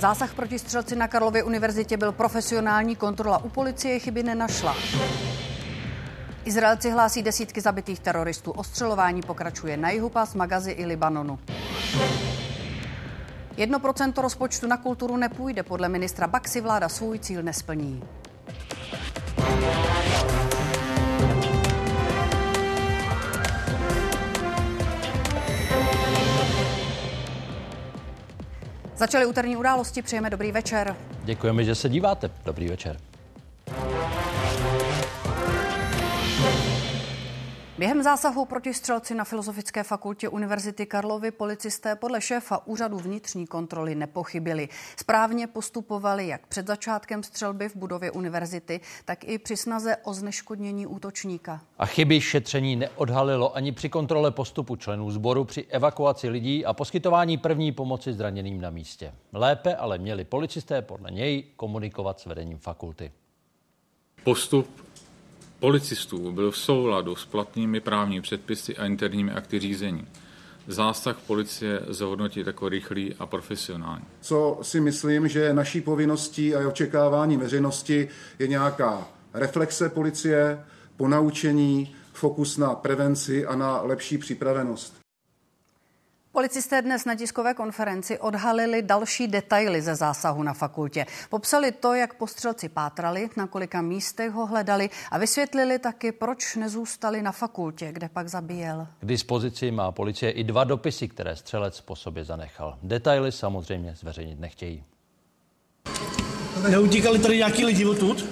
Zásah proti střelci na Karlově univerzitě byl profesionální, kontrola u policie chyby nenašla. Izraelci hlásí desítky zabitých teroristů. Ostřelování pokračuje na jihu pas, Magazy i Libanonu. Jedno procento rozpočtu na kulturu nepůjde. Podle ministra Baxi vláda svůj cíl nesplní. Začaly úterní události, přejeme dobrý večer. Děkujeme, že se díváte. Dobrý večer. Během zásahu proti střelci na Filozofické fakultě Univerzity Karlovy policisté podle šéfa úřadu vnitřní kontroly nepochybili. Správně postupovali jak před začátkem střelby v budově univerzity, tak i při snaze o zneškodnění útočníka. A chyby šetření neodhalilo ani při kontrole postupu členů sboru při evakuaci lidí a poskytování první pomoci zraněným na místě. Lépe ale měli policisté podle něj komunikovat s vedením fakulty. Postup policistů byl v souladu s platnými právními předpisy a interními akty řízení. Zásah policie zhodnotit jako rychlý a profesionální. Co si myslím, že naší povinností a očekávání veřejnosti je nějaká reflexe policie, ponaučení, fokus na prevenci a na lepší připravenost. Policisté dnes na tiskové konferenci odhalili další detaily ze zásahu na fakultě. Popsali to, jak postřelci pátrali, na kolika místech ho hledali a vysvětlili taky, proč nezůstali na fakultě, kde pak zabíjel. K dispozici má policie i dva dopisy, které střelec po sobě zanechal. Detaily samozřejmě zveřejnit nechtějí. Neutíkali tady nějaký lidi odtud?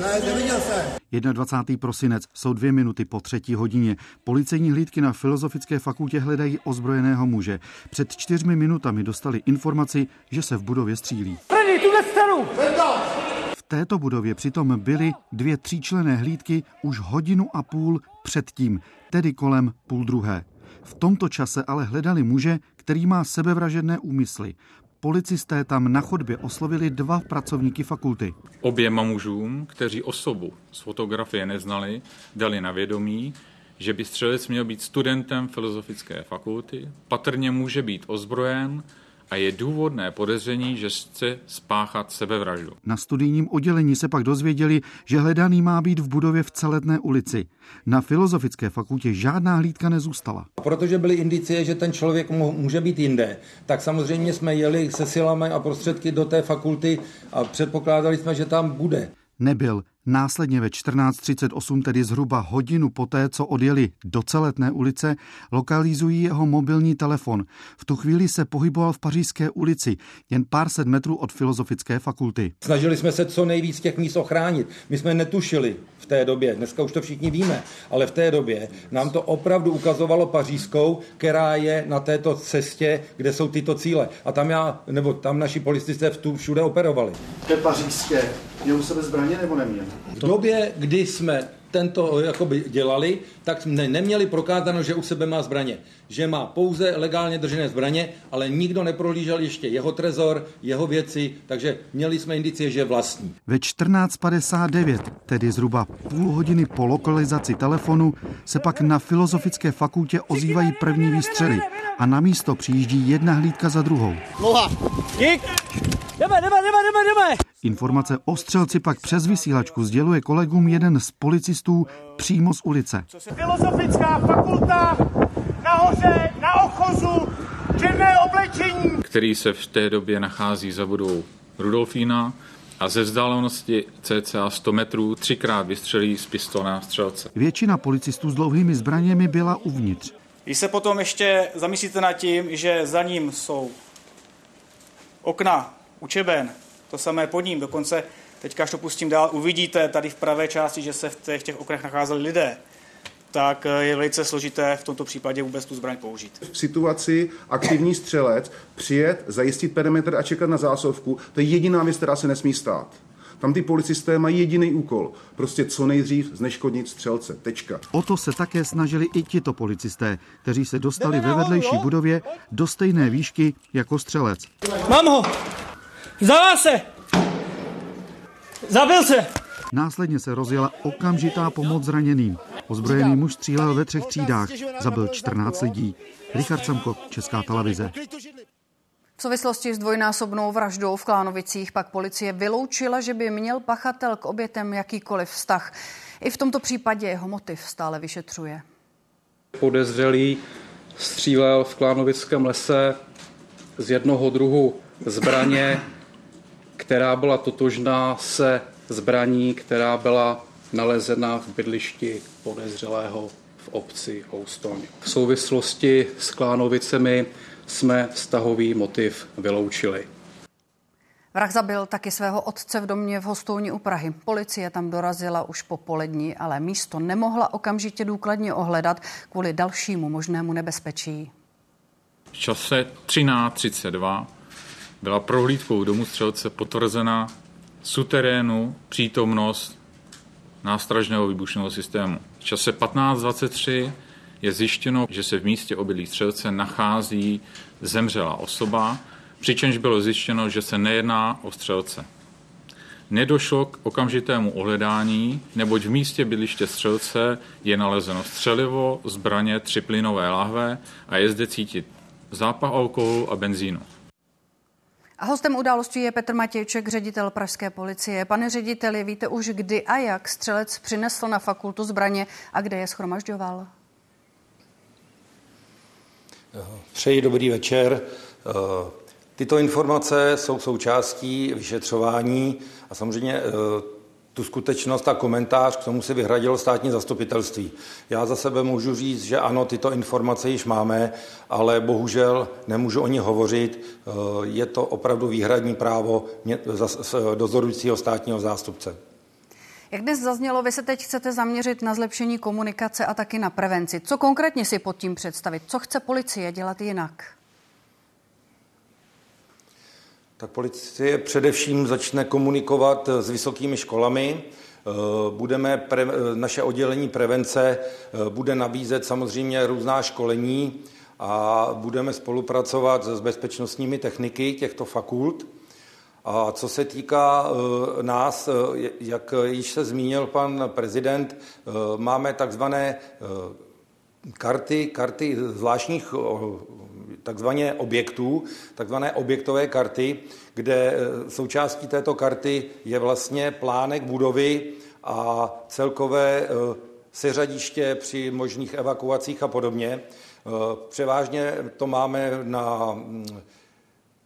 Ne, neviděl jsem. 21. prosinec jsou dvě minuty po třetí hodině. Policejní hlídky na Filozofické fakultě hledají ozbrojeného muže. Před čtyřmi minutami dostali informaci, že se v budově střílí. První, tuhle stranu! V této budově přitom byly dvě tříčlené hlídky už hodinu a půl předtím, tedy kolem půl druhé. V tomto čase ale hledali muže, který má sebevražedné úmysly. Policisté tam na chodbě oslovili dva pracovníky fakulty. Oběma mužům, kteří osobu z fotografie neznali, dali na vědomí, že by střelec měl být studentem filozofické fakulty, patrně může být ozbrojen a je důvodné podezření, že chce spáchat sebevraždu. Na studijním oddělení se pak dozvěděli, že hledaný má být v budově v Celetné ulici. Na Filozofické fakultě žádná hlídka nezůstala. Protože byly indicie, že ten člověk může být jinde, tak samozřejmě jsme jeli se silami a prostředky do té fakulty a předpokládali jsme, že tam bude. Nebyl. Následně ve 14.38, tedy zhruba hodinu poté, co odjeli do celetné ulice, lokalizují jeho mobilní telefon. V tu chvíli se pohyboval v Pařížské ulici, jen pár set metrů od Filozofické fakulty. Snažili jsme se co nejvíc těch míst ochránit. My jsme netušili v té době, dneska už to všichni víme, ale v té době nám to opravdu ukazovalo Pařížskou, která je na této cestě, kde jsou tyto cíle. A tam já, nebo tam naši policisté v tu všude operovali. To je pařížské. Měl u sebe zbraně nebo neměl? V době, kdy jsme tento jakoby dělali, tak jsme neměli prokázáno, že u sebe má zbraně. Že má pouze legálně držené zbraně, ale nikdo neprohlížel ještě jeho trezor, jeho věci, takže měli jsme indicie, že je vlastní. Ve 14.59, tedy zhruba půl hodiny po lokalizaci telefonu, se pak na Filozofické fakultě ozývají první výstřely a na místo přijíždí jedna hlídka za druhou. Dík! Jdeme, jdeme, jdeme, jdeme, jdeme! Informace o střelci pak přes vysílačku sděluje kolegům jeden z policistů přímo z ulice. Filozofická fakulta nahoře, na ochozu, černé oblečení. který se v té době nachází za budou Rudolfína a ze vzdálenosti cca 100 metrů třikrát vystřelí z pistole na střelce. Většina policistů s dlouhými zbraněmi byla uvnitř. Když se potom ještě zamyslíte nad tím, že za ním jsou okna učeben, to samé pod ním, dokonce teďka, až to pustím dál, uvidíte tady v pravé části, že se v těch, těch oknech nacházeli lidé, tak je velice složité v tomto případě vůbec tu zbraň použít. V situaci aktivní střelec přijet, zajistit perimetr a čekat na zásovku, to je jediná věc, která se nesmí stát. Tam ty policisté mají jediný úkol. Prostě co nejdřív zneškodnit střelce. Tečka. O to se také snažili i tito policisté, kteří se dostali ve vedlejší budově do stejné výšky jako střelec. Mám ho! Zavá se! Zabil se! Následně se rozjela okamžitá pomoc zraněným. Ozbrojený muž střílel ve třech třídách, zabil 14 lidí. Richard Samko, Česká televize. V souvislosti s dvojnásobnou vraždou v Klánovicích pak policie vyloučila, že by měl pachatel k obětem jakýkoliv vztah. I v tomto případě jeho motiv stále vyšetřuje. Podezřelý střílel v Klánovickém lese z jednoho druhu zbraně, která byla totožná se zbraní, která byla nalezena v bydlišti podezřelého v obci Houstoň. V souvislosti s Klánovicemi jsme vztahový motiv vyloučili. Vrah zabil taky svého otce v domě v Hostouni u Prahy. Policie tam dorazila už po polední, ale místo nemohla okamžitě důkladně ohledat kvůli dalšímu možnému nebezpečí. V čase 13.32 byla prohlídkou domu střelce potvrzena suterénu přítomnost nástražného výbušného systému. V čase 15.23 je zjištěno, že se v místě obydlí střelce nachází zemřelá osoba, přičemž bylo zjištěno, že se nejedná o střelce. Nedošlo k okamžitému ohledání, neboť v místě bydliště střelce je nalezeno střelivo, zbraně, tři plynové lahve a je zde cítit zápach alkoholu a benzínu. A hostem události je Petr Matějček, ředitel Pražské policie. Pane řediteli, víte už kdy a jak střelec přinesl na fakultu zbraně a kde je schromažďoval? Přeji dobrý večer. Tyto informace jsou součástí vyšetřování a samozřejmě tu skutečnost a komentář k tomu si vyhradilo státní zastupitelství. Já za sebe můžu říct, že ano, tyto informace již máme, ale bohužel nemůžu o nich hovořit. Je to opravdu výhradní právo dozorujícího státního zástupce. Jak dnes zaznělo, vy se teď chcete zaměřit na zlepšení komunikace a taky na prevenci. Co konkrétně si pod tím představit? Co chce policie dělat jinak? Tak policie především začne komunikovat s vysokými školami. Budeme pre, naše oddělení prevence bude nabízet samozřejmě různá školení a budeme spolupracovat s bezpečnostními techniky těchto fakult. A co se týká nás, jak již se zmínil pan prezident, máme takzvané karty, karty zvláštních takzvaně objektů, takzvané objektové karty, kde součástí této karty je vlastně plánek budovy a celkové seřadiště při možných evakuacích a podobně. Převážně to máme na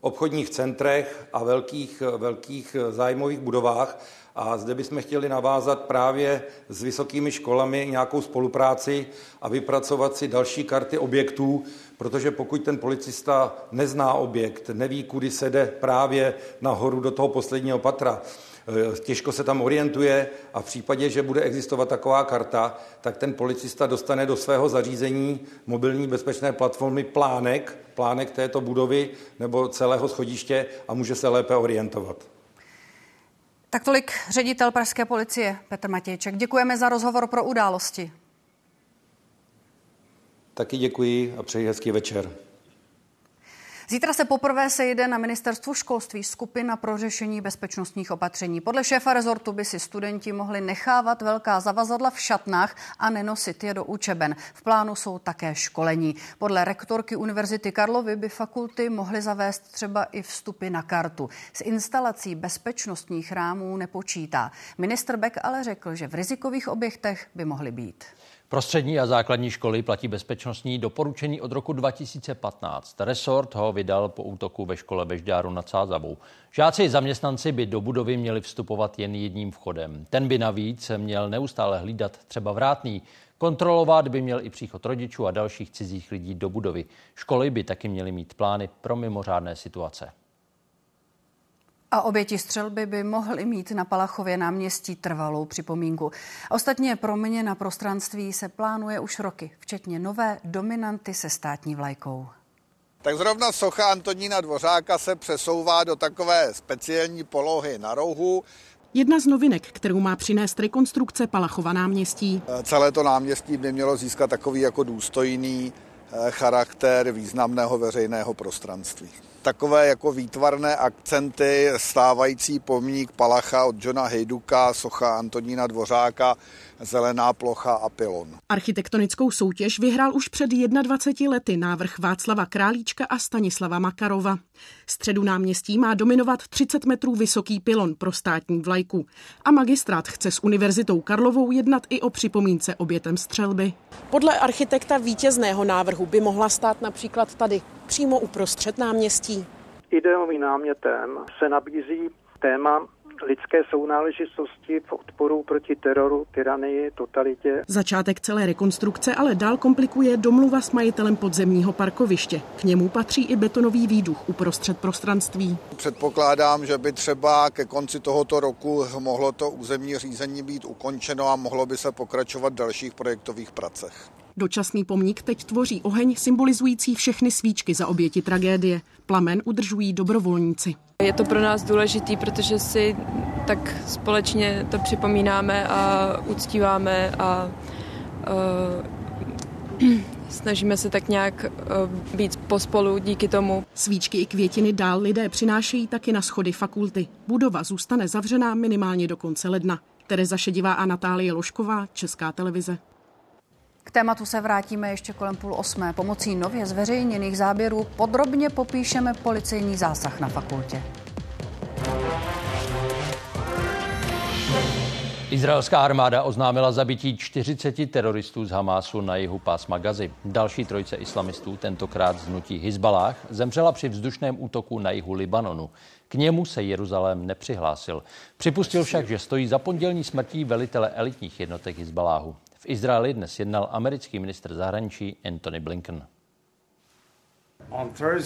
obchodních centrech a velkých, velkých zájmových budovách. A zde bychom chtěli navázat právě s vysokými školami nějakou spolupráci a vypracovat si další karty objektů, protože pokud ten policista nezná objekt, neví, kudy se jde právě nahoru do toho posledního patra, těžko se tam orientuje a v případě, že bude existovat taková karta, tak ten policista dostane do svého zařízení mobilní bezpečné platformy plánek, plánek této budovy nebo celého schodiště a může se lépe orientovat. Tak tolik ředitel Pražské policie Petr Matějček. Děkujeme za rozhovor pro události. Taky děkuji a přeji hezký večer. Zítra se poprvé sejde na ministerstvu školství skupina pro řešení bezpečnostních opatření. Podle šéfa rezortu by si studenti mohli nechávat velká zavazadla v šatnách a nenosit je do učeben. V plánu jsou také školení. Podle rektorky Univerzity Karlovy by fakulty mohly zavést třeba i vstupy na kartu. S instalací bezpečnostních rámů nepočítá. Minister Beck ale řekl, že v rizikových objektech by mohly být. Pro střední a základní školy platí bezpečnostní doporučení od roku 2015. Resort ho vydal po útoku ve škole ve Žďáru nad Sázavou. Žáci i zaměstnanci by do budovy měli vstupovat jen jedním vchodem. Ten by navíc měl neustále hlídat třeba vrátný. Kontrolovat by měl i příchod rodičů a dalších cizích lidí do budovy. Školy by taky měly mít plány pro mimořádné situace. A oběti střelby by mohly mít na Palachově náměstí trvalou připomínku. Ostatně proměna prostranství se plánuje už roky, včetně nové dominanty se státní vlajkou. Tak zrovna socha Antonína Dvořáka se přesouvá do takové speciální polohy na rohu. Jedna z novinek, kterou má přinést rekonstrukce Palachova náměstí. Celé to náměstí by mělo získat takový jako důstojný charakter významného veřejného prostranství. Takové jako výtvarné akcenty stávající pomník Palacha od Johna Hejduka, socha Antonína Dvořáka, zelená plocha a pilon. Architektonickou soutěž vyhrál už před 21 lety návrh Václava Králíčka a Stanislava Makarova. Středu náměstí má dominovat 30 metrů vysoký pilon pro státní vlajku. A magistrát chce s Univerzitou Karlovou jednat i o připomínce obětem střelby. Podle architekta vítězného návrhu by mohla stát například tady, přímo uprostřed náměstí. Ideovým námětem se nabízí téma lidské sounáležitosti v odporu proti teroru, tyranii, totalitě. Začátek celé rekonstrukce ale dál komplikuje domluva s majitelem podzemního parkoviště. K němu patří i betonový výduch uprostřed prostranství. Předpokládám, že by třeba ke konci tohoto roku mohlo to územní řízení být ukončeno a mohlo by se pokračovat v dalších projektových pracech. Dočasný pomník teď tvoří oheň symbolizující všechny svíčky za oběti tragédie. Plamen udržují dobrovolníci. Je to pro nás důležitý, protože si tak společně to připomínáme a uctíváme a uh, snažíme se tak nějak uh, být pospolu díky tomu. Svíčky i květiny dál lidé přinášejí taky na schody fakulty. Budova zůstane zavřená minimálně do konce ledna. Tereza Šedivá a Natálie Lošková, Česká televize. K tématu se vrátíme ještě kolem půl osmé. Pomocí nově zveřejněných záběrů podrobně popíšeme policejní zásah na fakultě. Izraelská armáda oznámila zabití 40 teroristů z Hamásu na jihu pásma Gazy. Další trojce islamistů, tentokrát z nutí Hizbalách, zemřela při vzdušném útoku na jihu Libanonu. K němu se Jeruzalém nepřihlásil. Připustil však, že stojí za pondělní smrtí velitele elitních jednotek Hizbaláhu. V Izraeli dnes jednal americký ministr zahraničí Anthony Blinken.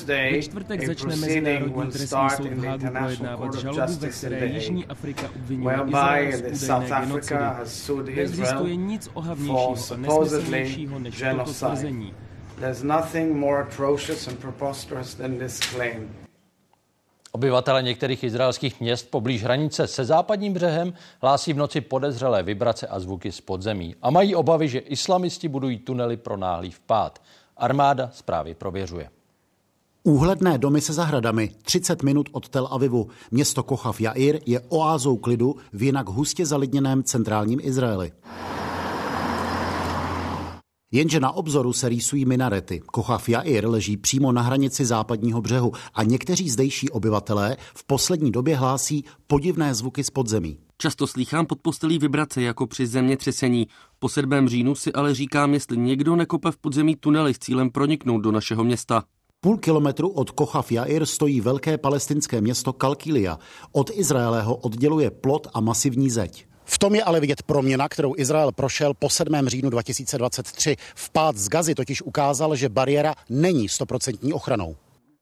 Ve čtvrtek začne Mezinárodní trestní soud v Hágu projednávat žalobu, ve které Jižní Afrika obvinila Izrael z údajné genocidy. Neexistuje nic ohavnějšího a nesmyslnějšího než toto tvrzení. There's nothing more atrocious and preposterous than this claim. Obyvatele některých izraelských měst poblíž hranice se západním břehem hlásí v noci podezřelé vibrace a zvuky z podzemí a mají obavy, že islamisti budují tunely pro náhlý vpád. Armáda zprávy prověřuje. Úhledné domy se zahradami, 30 minut od Tel Avivu. Město Kochav Jair je oázou klidu v jinak hustě zalidněném centrálním Izraeli. Jenže na obzoru se rýsují minarety. Kochav Jair leží přímo na hranici západního břehu a někteří zdejší obyvatelé v poslední době hlásí podivné zvuky z podzemí. Často slýchám pod postelí vibrace jako při zemětřesení. Po 7. říjnu si ale říkám, jestli někdo nekope v podzemí tunely s cílem proniknout do našeho města. Půl kilometru od Kochav Jair stojí velké palestinské město Kalkilia. Od Izraele ho odděluje plot a masivní zeď. V tom je ale vidět proměna, kterou Izrael prošel po 7. říjnu 2023. Vpád z Gazy totiž ukázal, že bariéra není stoprocentní ochranou.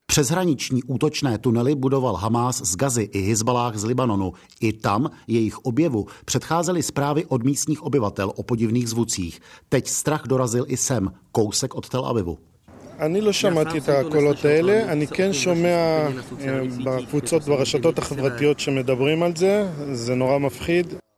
Přeshraniční útočné tunely budoval Hamás z Gazy i Hizbalách z Libanonu. I tam jejich objevu předcházely zprávy od místních obyvatel o podivných zvucích. Teď strach dorazil i sem, kousek od Tel Avivu. אני לא שמעתי את הקולות האלה, אני כן שומע בקבוצות ברשתות החברתיות שמדברים על זה, זה נורא מפחיד.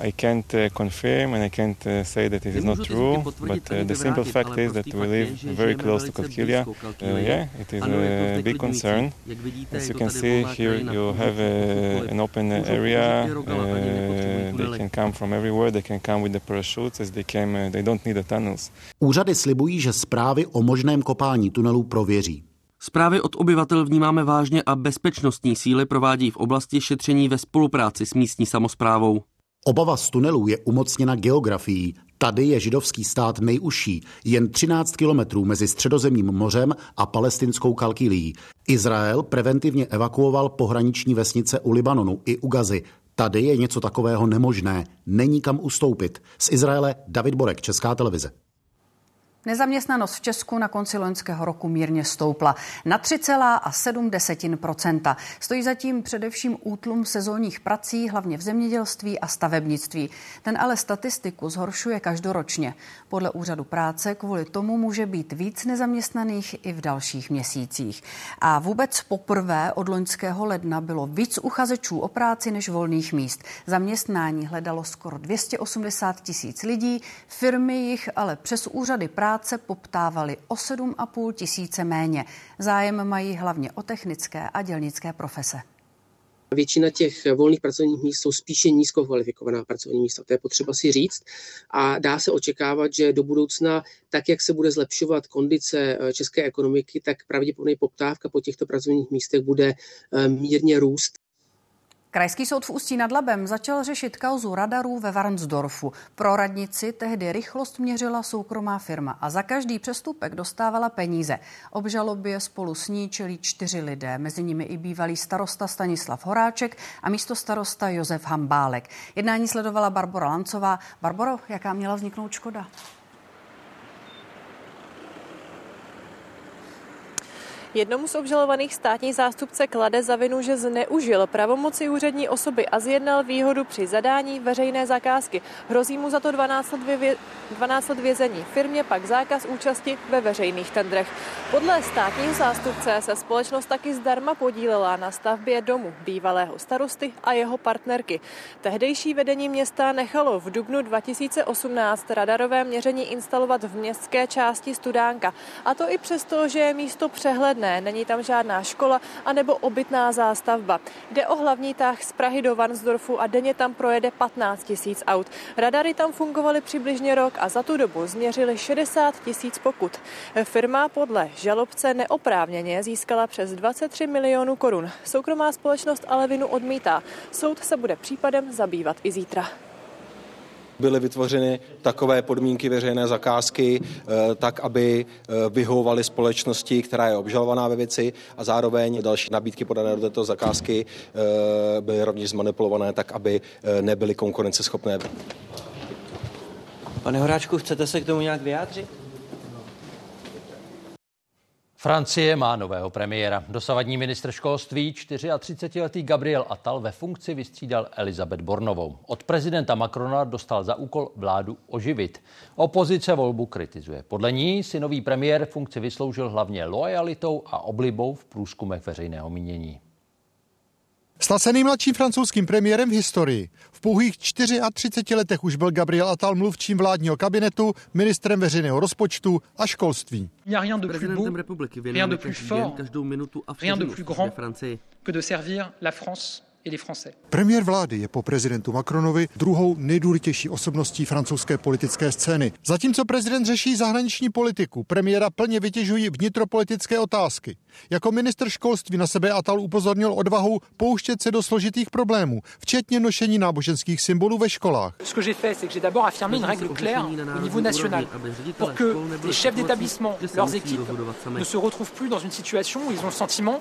I can't uh, confirm and I can't uh, say that it is not true, but uh, the simple fact is that we live very close to Kalkilia. Uh, yeah, it is a big concern. As you can see here, you have a, an open area. Uh, they can come from everywhere. They can come with the parachutes as they came. Uh, they don't need the tunnels. Úřady slibují, že zprávy o možném kopání tunelů prověří. Zprávy od obyvatel vnímáme vážně a bezpečnostní síly provádí v oblasti šetření ve spolupráci s místní samozprávou. Obava z tunelů je umocněna geografií. Tady je židovský stát nejužší, jen 13 kilometrů mezi středozemním mořem a palestinskou Kalkilií. Izrael preventivně evakuoval pohraniční vesnice u Libanonu i u Gazy. Tady je něco takového nemožné, není kam ustoupit. Z Izraele David Borek, Česká televize. Nezaměstnanost v Česku na konci loňského roku mírně stoupla na 3,7% Stojí zatím především útlum sezónních prací, hlavně v zemědělství a stavebnictví. Ten ale statistiku zhoršuje každoročně. Podle úřadu práce kvůli tomu může být víc nezaměstnaných i v dalších měsících. A vůbec poprvé od loňského ledna bylo víc uchazečů o práci než volných míst. Zaměstnání hledalo skoro 280 tisíc lidí, firmy jich ale přes úřady práce práce poptávali o 7,5 tisíce méně. Zájem mají hlavně o technické a dělnické profese. Většina těch volných pracovních míst jsou spíše nízkokvalifikovaná pracovní místa, to je potřeba si říct. A dá se očekávat, že do budoucna, tak jak se bude zlepšovat kondice eh, české ekonomiky, tak pravděpodobně poptávka po těchto pracovních místech bude eh, mírně růst. Krajský soud v Ústí nad Labem začal řešit kauzu radarů ve Varnsdorfu. Pro radnici tehdy rychlost měřila soukromá firma a za každý přestupek dostávala peníze. Obžalobě spolu s ní čelí čtyři lidé, mezi nimi i bývalý starosta Stanislav Horáček a místo starosta Josef Hambálek. Jednání sledovala Barbara Lancová. Barbaro, jaká měla vzniknout škoda? Jednomu z obžalovaných státní zástupce klade za vinu, že zneužil pravomoci úřední osoby a zjednal výhodu při zadání veřejné zakázky. Hrozí mu za to 12 let, vě, 12 let vězení. Firmě pak zákaz účasti ve veřejných tendrech. Podle státního zástupce se společnost taky zdarma podílela na stavbě domu bývalého starosty a jeho partnerky. Tehdejší vedení města nechalo v dubnu 2018 radarové měření instalovat v městské části Studánka. A to i přesto, že je místo přehledné dostupné, není tam žádná škola anebo obytná zástavba. Jde o hlavní tah z Prahy do Vansdorfu a denně tam projede 15 tisíc aut. Radary tam fungovaly přibližně rok a za tu dobu změřili 60 tisíc pokut. Firma podle žalobce neoprávněně získala přes 23 milionů korun. Soukromá společnost ale vinu odmítá. Soud se bude případem zabývat i zítra byly vytvořeny takové podmínky veřejné zakázky, eh, tak, aby eh, vyhovovaly společnosti, která je obžalovaná ve věci a zároveň další nabídky podané do této zakázky eh, byly rovněž zmanipulované tak, aby nebyly konkurenceschopné. Pane Horáčku, chcete se k tomu nějak vyjádřit? Francie má nového premiéra. Dosavadní ministr školství 34-letý Gabriel Attal ve funkci vystřídal Elizabeth Bornovou. Od prezidenta Macrona dostal za úkol vládu oživit. Opozice volbu kritizuje. Podle ní si nový premiér funkci vysloužil hlavně lojalitou a oblibou v průzkumech veřejného mínění. Stal se nejmladším francouzským premiérem v historii. V pouhých 34 letech už byl Gabriel Attal mluvčím vládního kabinetu, ministrem veřejného rozpočtu a školství. Prezidentem republiky věnujeme každou minutu a rien de plus grand que de servir la France Premiér vlády je po prezidentu Macronovi druhou nejdůležitější osobností francouzské politické scény. Zatímco prezident řeší zahraniční politiku, premiéra plně vytěžují vnitropolitické otázky. Jako minister školství na sebe Atal upozornil odvahou pouštět se do složitých problémů, včetně nošení náboženských symbolů ve školách. Ce que j'ai fait, c'est que j'ai d'abord affirmé une règle claire au niveau national pour que les chefs d'établissement, leurs équipes ne se retrouvent plus dans une situation où ils ont le sentiment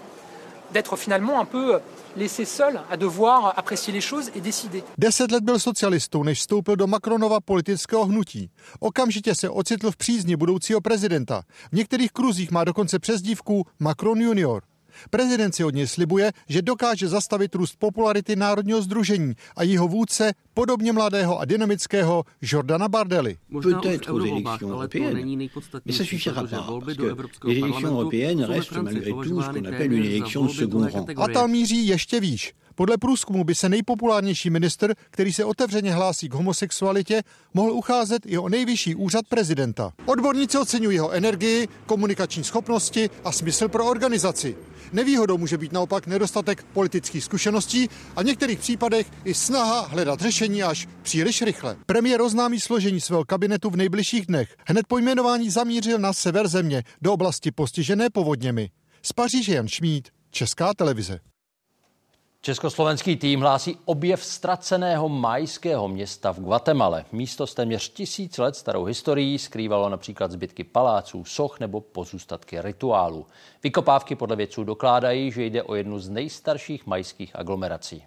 d'être finalement un peu laissé seul à devoir apprécier les choses et décider. Deset let byl socialistou, než vstoupil do Macronova politického hnutí. Okamžitě se ocitl v přízni budoucího prezidenta. V některých kruzích má dokonce přezdívku Macron junior. Prezident si od něj slibuje, že dokáže zastavit růst popularity Národního združení a jeho vůdce, podobně mladého a dynamického Jordana Bardely. Mais ça suffira pas, parce que les élections européennes restent malgré tout ce qu'on appelle une élection de second rang. A tam míří ještě výš. Podle průzkumu by se nejpopulárnější minister, který se otevřeně hlásí k homosexualitě, mohl ucházet i o nejvyšší úřad prezidenta. Odborníci oceňují jeho energii, komunikační schopnosti a smysl pro organizaci. Nevýhodou může být naopak nedostatek politických zkušeností a v některých případech i snaha hledat řešení až příliš rychle. Premiér oznámí složení svého kabinetu v nejbližších dnech. Hned po jmenování zamířil na sever země, do oblasti postižené povodněmi. Z Paříže Jan Šmíd, Česká televize. Československý tým hlásí objev ztraceného majského města v Guatemale. Místo s téměř tisíc let starou historií skrývalo například zbytky paláců, soch nebo pozůstatky rituálů. Vykopávky podle vědců dokládají, že jde o jednu z nejstarších majských aglomerací.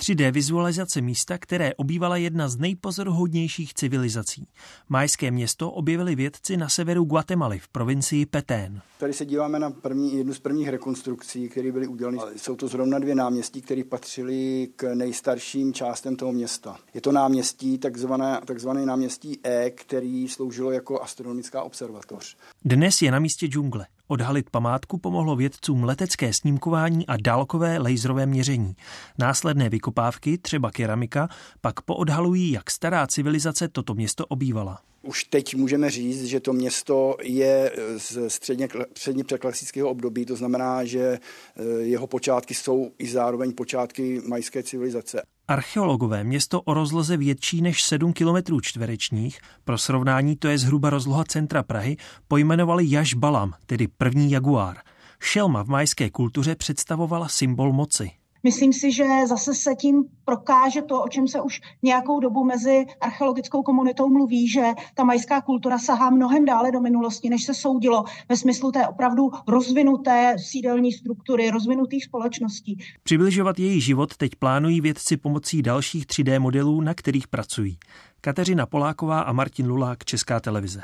3D vizualizace místa, které obývala jedna z nejpozoruhodnějších civilizací. Majské město objevili vědci na severu Guatemaly v provincii Petén. Tady se díváme na první, jednu z prvních rekonstrukcí, které byly udělány. Jsou to zrovna dvě náměstí, které patřily k nejstarším částem toho města. Je to náměstí, takzvané, takzvané náměstí E, který sloužilo jako astronomická observatoř. Dnes je na místě džungle. Odhalit památku pomohlo vědcům letecké snímkování a dálkové laserové měření. Následné vykopávky, třeba keramika, pak poodhalují, jak stará civilizace toto město obývala. Už teď můžeme říct, že to město je z středně, středně překlasického období, to znamená, že eh, jeho počátky jsou i zároveň počátky majské civilizace. Archeologové město o rozloze větší než 7 km čtverečních, pro srovnání to je zhruba rozloha centra Prahy, pojmenovali Jaž Balam, tedy první jaguár. Šelma v majské kultuře představovala symbol moci. Myslím si, že zase se tím prokáže to, o čem se už nějakou dobu mezi archeologickou komunitou mluví, že ta majská kultura sahá mnohem dále do minulosti, než se soudilo ve smyslu té opravdu rozvinuté sídelní struktury, rozvinutých společností. Přibližovat její život teď plánují vědci pomocí dalších 3D modelů, na kterých pracují. Kateřina Poláková a Martin Lulák, Česká televize.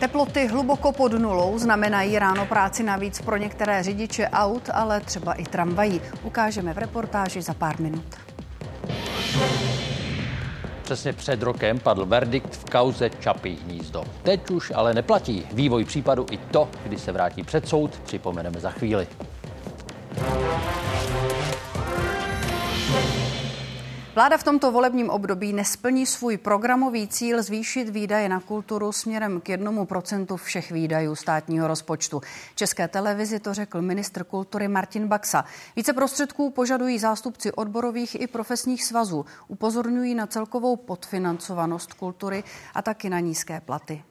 Teploty hluboko pod nulou znamenají ráno práci navíc pro některé řidiče aut, ale třeba i tramvají. Ukážeme v reportáži za pár minut. Přesně před rokem padl verdikt v kauze Čapí hnízdo. Teď už ale neplatí. Vývoj případu i to, kdy se vrátí před soud, připomeneme za chvíli. Vláda v tomto volebním období nesplní svůj programový cíl zvýšit výdaje na kulturu směrem k jednomu procentu všech výdajů státního rozpočtu. České televizi to řekl ministr kultury Martin Baxa. Více prostředků požadují zástupci odborových i profesních svazů. Upozorňují na celkovou podfinancovanost kultury a taky na nízké platy.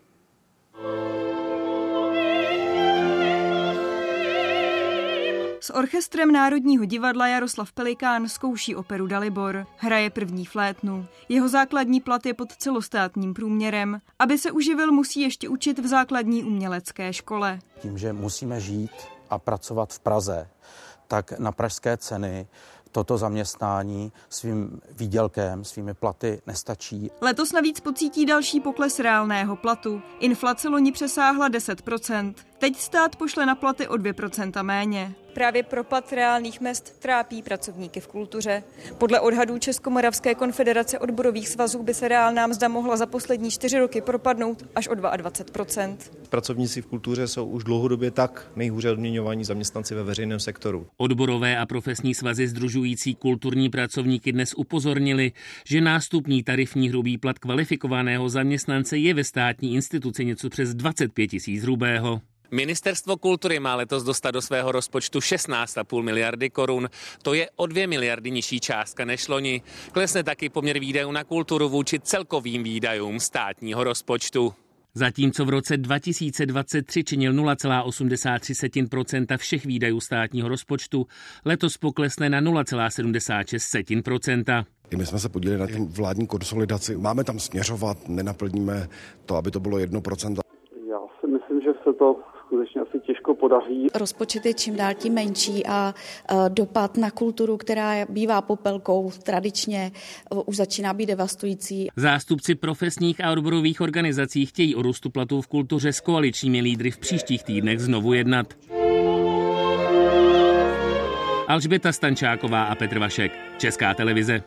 S orchestrem Národního divadla Jaroslav Pelikán zkouší operu Dalibor. Hraje první flétnu. Jeho základní plat je pod celostátním průměrem. Aby se uživil, musí ještě učit v základní umělecké škole. Tím, že musíme žít a pracovat v Praze, tak na pražské ceny toto zaměstnání svým výdělkem, svými platy nestačí. Letos navíc pocítí další pokles reálného platu. Inflace loni přesáhla 10%. Teď stát pošle na platy o 2% méně. Právě propad reálných mest trápí pracovníky v kultuře. Podle odhadů Českomoravské konfederace odborových svazů by se reálná mzda mohla za poslední čtyři roky propadnout až o 22% Pracovníci v kultuře jsou už dlouhodobě tak nejhůře odměňovaní zaměstnanci ve veřejném sektoru. Odborové a profesní svazy združující kulturní pracovníky dnes upozornili, že nástupní tarifní hrubý plat kvalifikovaného zaměstnance je ve státní instituci něco přes 25 tisíc hrubého. Ministerstvo kultury má letos dostat do svého rozpočtu 16,5 miliardy korun. To je o 2 miliardy nižší částka než loni. Klesne taky poměr výdajů na kulturu vůči celkovým výdajům státního rozpočtu. Zatímco v roce 2023 činil 0,83% všech výdajů státního rozpočtu, letos poklesne na 0,76%. I my jsme se podíleli na tím vládní konsolidaci. Máme tam směřovat, nenaplníme to, aby to bylo 1%. Já si myslím, že se to skutečně asi těžko podaří. Rozpočet je čím dál tím menší a dopad na kulturu, která bývá popelkou tradičně, už začíná být devastující. Zástupci profesních a odborových organizací chtějí o růstu platů v kultuře s koaličními lídry v příštích týdnech znovu jednat. Alžběta Stančáková a Petr Vašek, Česká televize.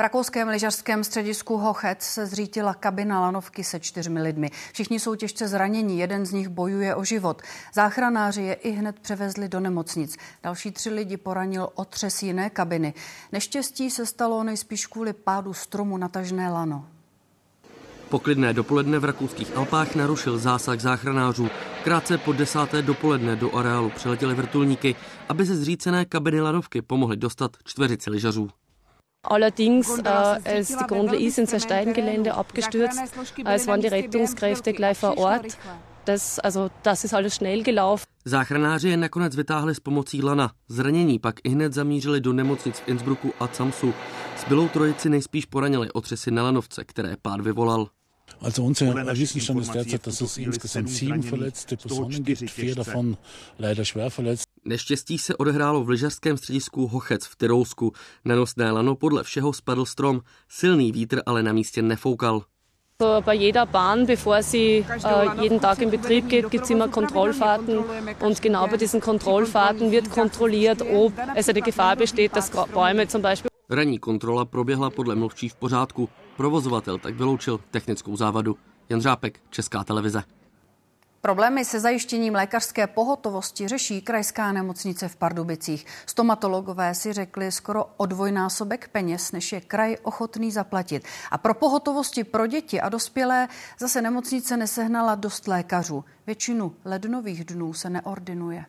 V rakouském lyžařském středisku Hochet se zřítila kabina lanovky se čtyřmi lidmi. Všichni jsou těžce zraněni, jeden z nich bojuje o život. Záchranáři je i hned převezli do nemocnic. Další tři lidi poranil otřes jiné kabiny. Neštěstí se stalo nejspíš kvůli pádu stromu na tažné lano. Poklidné dopoledne v rakouských Alpách narušil zásah záchranářů. Krátce po desáté dopoledne do areálu přiletěly vrtulníky, aby ze zřícené kabiny lanovky pomohli dostat čtveřici lyžařů. Allerdings, äh, als die Gondel ist ins Steigengelände abgestürzt, äh, es waren die Rettungskräfte gleich vor Ort. Das, also, das ist alles schnell gelaufen. Záchranáři je nakonec vytáhli s pomocí lana. Zranění pak i hned zamířili do nemocnic v Innsbrucku a Camsu. Zbylou trojici nejspíš poranili otřesy na lanovce, které pád vyvolal. Also unser Wissensstand ist derzeit, dass es insgesamt sieben verletzte Personen gibt, vier davon leider schwer verletzt. Neštěstí se odehrálo v lyžařském středisku Hochec v Tyrousku. Na nosné lano podle všeho spadl strom. Silný vítr ale na místě nefoukal. Bei jeder Bahn, bevor sie äh, jeden Tag in Betrieb geht, gibt es immer Kontrollfahrten. Und genau bei diesen Kontrollfahrten wird kontrolliert, ob also die Gefahr besteht, dass Bäume zum Beispiel. Ranní kontrola proběhla podle mluvčí v pořádku. Provozovatel tak vyloučil technickou závadu. Jan Řápek, Česká televize. Problémy se zajištěním lékařské pohotovosti řeší krajská nemocnice v Pardubicích. Stomatologové si řekli skoro o dvojnásobek peněz, než je kraj ochotný zaplatit. A pro pohotovosti pro děti a dospělé zase nemocnice nesehnala dost lékařů. Většinu lednových dnů se neordinuje.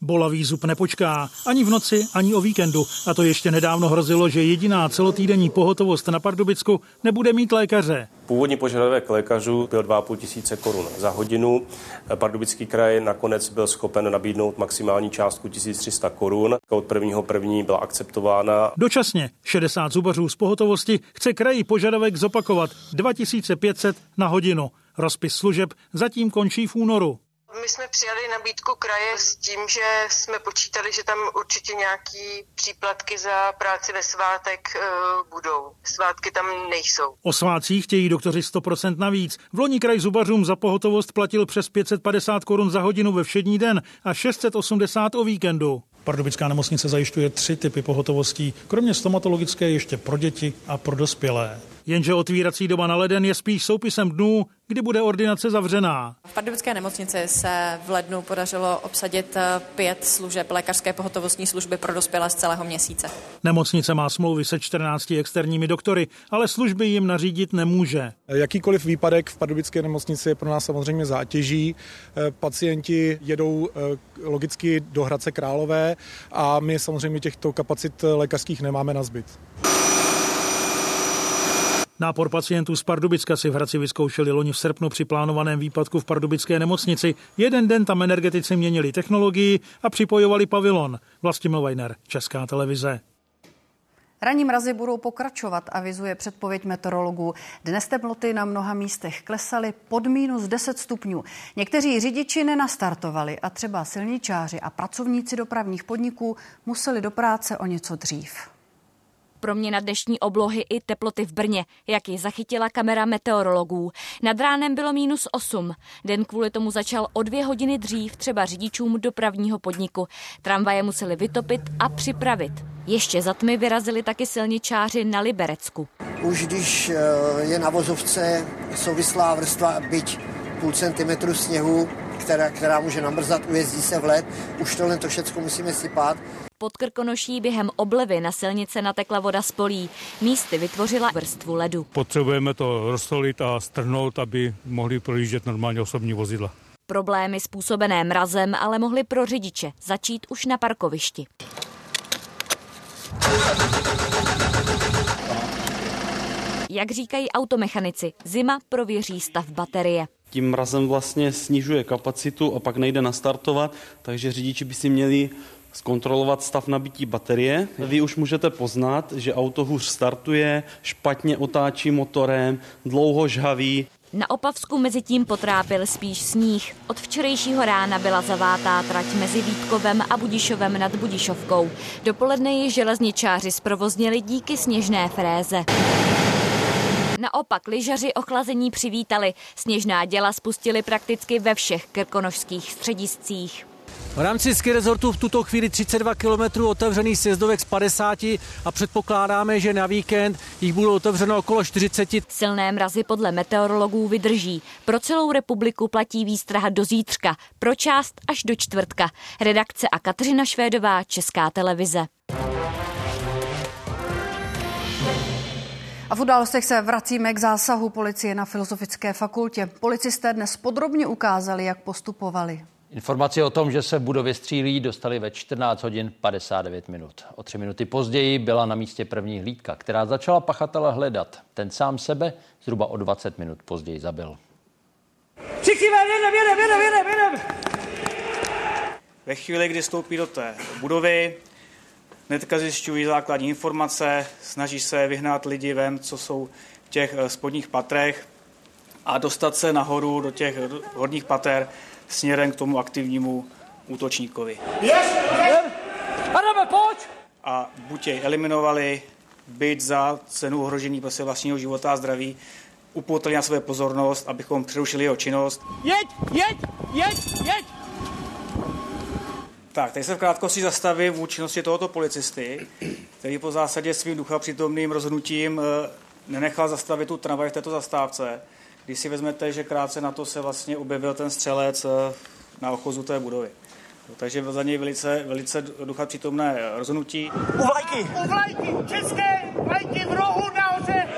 Bolavý zub nepočká ani v noci, ani o víkendu. A to ještě nedávno hrozilo, že jediná celotýdenní pohotovost na Pardubicku nebude mít lékaře. Původní požadavek lékařů byl 2,5 tisíce korun za hodinu. Pardubický kraj nakonec byl schopen nabídnout maximální částku 1300 korun. Od prvního první byla akceptována. Dočasně 60 zubařů z pohotovosti chce kraji požadavek zopakovat 2500 na hodinu. Rozpis služeb zatím končí v únoru. My jsme přijali nabídku kraje s tím, že jsme počítali, že tam určitě nějaký příplatky za práci ve svátek uh, budou. Svátky tam nejsou. O svátcích chtějí doktoři 100% navíc. V loni kraj zubařům za pohotovost platil přes 550 korun za hodinu ve všední den a 680 o víkendu. Pardubická nemocnice zajišťuje tři typy pohotovostí, kromě stomatologické ještě pro děti a pro dospělé. Jenže otvírací doba na leden je spíš soupisem dnů, kdy bude ordinace zavřená. V Pardubické nemocnici se v lednu podařilo obsadit eh, pět služeb lékařské pohotovostní služby pro dospělé z celého měsíce. Nemocnice má smlouvy se 14 externími doktory, ale služby jim nařídit nemůže. Jakýkoliv výpadek v Pardubické nemocnici je pro nás samozřejmě zátěží. Eh, pacienti jedou eh, logicky do Hradce Králové a my samozřejmě těchto kapacit lékařských nemáme na zbyt. Nápor pacientů z Pardubicka si v Hradci vyzkoušeli loni v srpnu při plánovaném výpadku v Pardubické nemocnici. Jeden den tam energetici měnili technologii a připojovali pavilon. Vlastimil Weiner, Česká televize. Ranní mrazy budou pokračovat, avizuje předpověď meteorologů. Dnes teploty na mnoha místech klesaly pod minus 10 stupňů. Někteří řidiči nenastartovali a třeba silničáři a pracovníci dopravních podniků museli do práce o něco dřív proměna dnešní oblohy i teploty v Brně, jak ji zachytila kamera meteorologů. Nad ránem bylo minus 8. Den kvůli tomu začal o dvě hodiny dřív třeba řidičům dopravního podniku. Tramvaje museli vytopit a připravit. Ještě za tmy vyrazili taky silničáři na Liberecku. Už když eh, je na vozovce souvislá vrstva, byť půl centimetru sněhu, která, která může namrzat, ujezdí se v led, už tohle to všechno musíme sypat. Pod Krkonoší během oblevy na silnice natekla voda z polí. Místy vytvořila vrstvu ledu. Potřebujeme to rozsolit a strhnout, aby mohli projíždět normálně osobní vozidla. Problémy způsobené mrazem ale mohly pro řidiče začít už na parkovišti. Jak říkají automechanici, zima prověří stav baterie. Tím mrazem vlastně snižuje kapacitu a pak nejde nastartovat, takže řidiči by si měli zkontrolovat stav nabití baterie. Vy už můžete poznat, že auto hůř startuje, špatně otáčí motorem, dlouho žhaví. Na Opavsku mezi tím potrápil spíš sníh. Od včerejšího rána byla zavátá trať mezi Vítkovem a Budišovem nad Budišovkou. Dopoledne ji železničáři zprovoznili díky sněžné fréze. Naopak lyžaři ochlazení přivítali. Sněžná děla spustili prakticky ve všech krkonožských střediscích. V rámci ski rezortu v tuto chvíli 32 km otevřený sjezdovek z 50 a předpokládáme, že na víkend jich budou otevřeno okolo 40. Silné mrazy podle meteorologů vydrží. Pro celou republiku platí výstraha do zítřka, pro část až do čtvrtka. Redakce a Kateřina Švédová, Česká televize. A v událostech se vracíme k zásahu policie na Filozofické fakultě. Policisté dnes podrobně ukázali, jak postupovali. Informaci o tom, že se budově střílí, dostali ve 14 hodin 59 minut. O tři minuty později byla na místě první hlídka, která začala pachatele hledat. Ten sám sebe zhruba o 20 minut později zabil. Všichni ven, jedem, jedem, jedem, jedem, jedem. Ve chvíli, kdy stoupí do té budovy, hnedka zjišťují základní informace, snaží se vyhnat lidi ven, co jsou v těch eh, spodních patrech a dostat se nahoru do těch horních pater směrem k tomu aktivnímu útočníkovi. Yes, yes. Adame, pojď! A buď jej eliminovali, byť za cenu ohrožení prostě vlastního života a zdraví, upoutali na své pozornost, abychom přerušili jeho činnost. Jeď, jeď, jeď, jeď! Tak, teď se v krátkosti zastavím v účinnosti tohoto policisty, který po zásadě svým ducha přítomným rozhodnutím eh, nenechal zastavit tu tramvaj v této zastávce. Když si vezmete, že krátce na to se vlastně objevil ten střelec eh, na ochozu té budovy. Takže za něj velice, velice ducha přítomné rozhodnutí. U vlajky! U vlajky! České vlajky v rohu nahoře!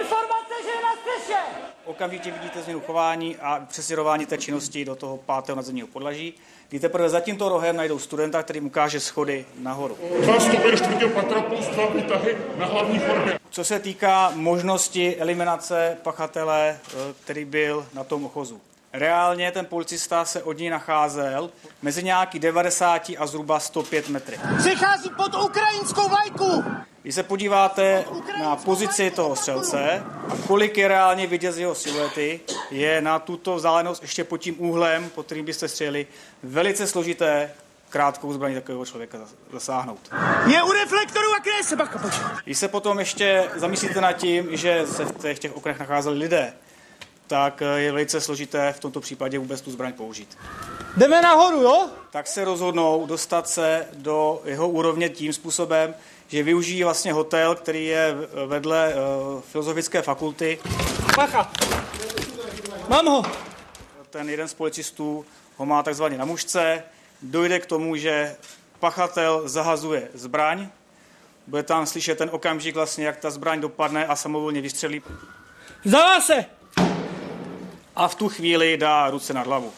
Informace, že je na střeše! Okamžitě vidíte změnu chování a přesěrování té činnosti do toho pátého nadzemního podlaží, kdy teprve za tímto rohem najdou studenta, který mu ukáže schody nahoru. Dva stupy čtvrtého patra plus dva výtahy na hlavní chodbě. Co se týká možnosti eliminace pachatele, eh, který byl na tom ochozu. Reálně ten policista se od ní nacházel mezi nějaký 90 a zhruba 105 metry. Přichází pod ukrajinskou vlajku! Když se podíváte na pozici toho střelce a kolik je reálně vidět z jeho siluety, je na tuto vzdálenost ještě pod tím úhlem, pod kterým byste střelili, velice složité krátkou zbraní takového člověka zasáhnout. Je u reflektoru a kryje se, pojď. Když se potom ještě zamyslíte nad tím, že se v těch, těch oknech nacházeli lidé, tak je velice složité v tomto případě vůbec tu zbraň použít. Jdeme nahoru, jo? Tak se rozhodnou dostat se do jeho úrovně tím způsobem, že využijí vlastně hotel, který je vedle uh, filozofické fakulty. Pacha! Mám ho! Ten jeden z policistů ho má takzvaně na mužce. Dojde k tomu, že pachatel zahazuje zbraň. Bude tam slyšet ten okamžik vlastně, jak ta zbraň dopadne a samovolně vystřelí. Zavá se! A v tu chvíli dá ruce nad hlavu.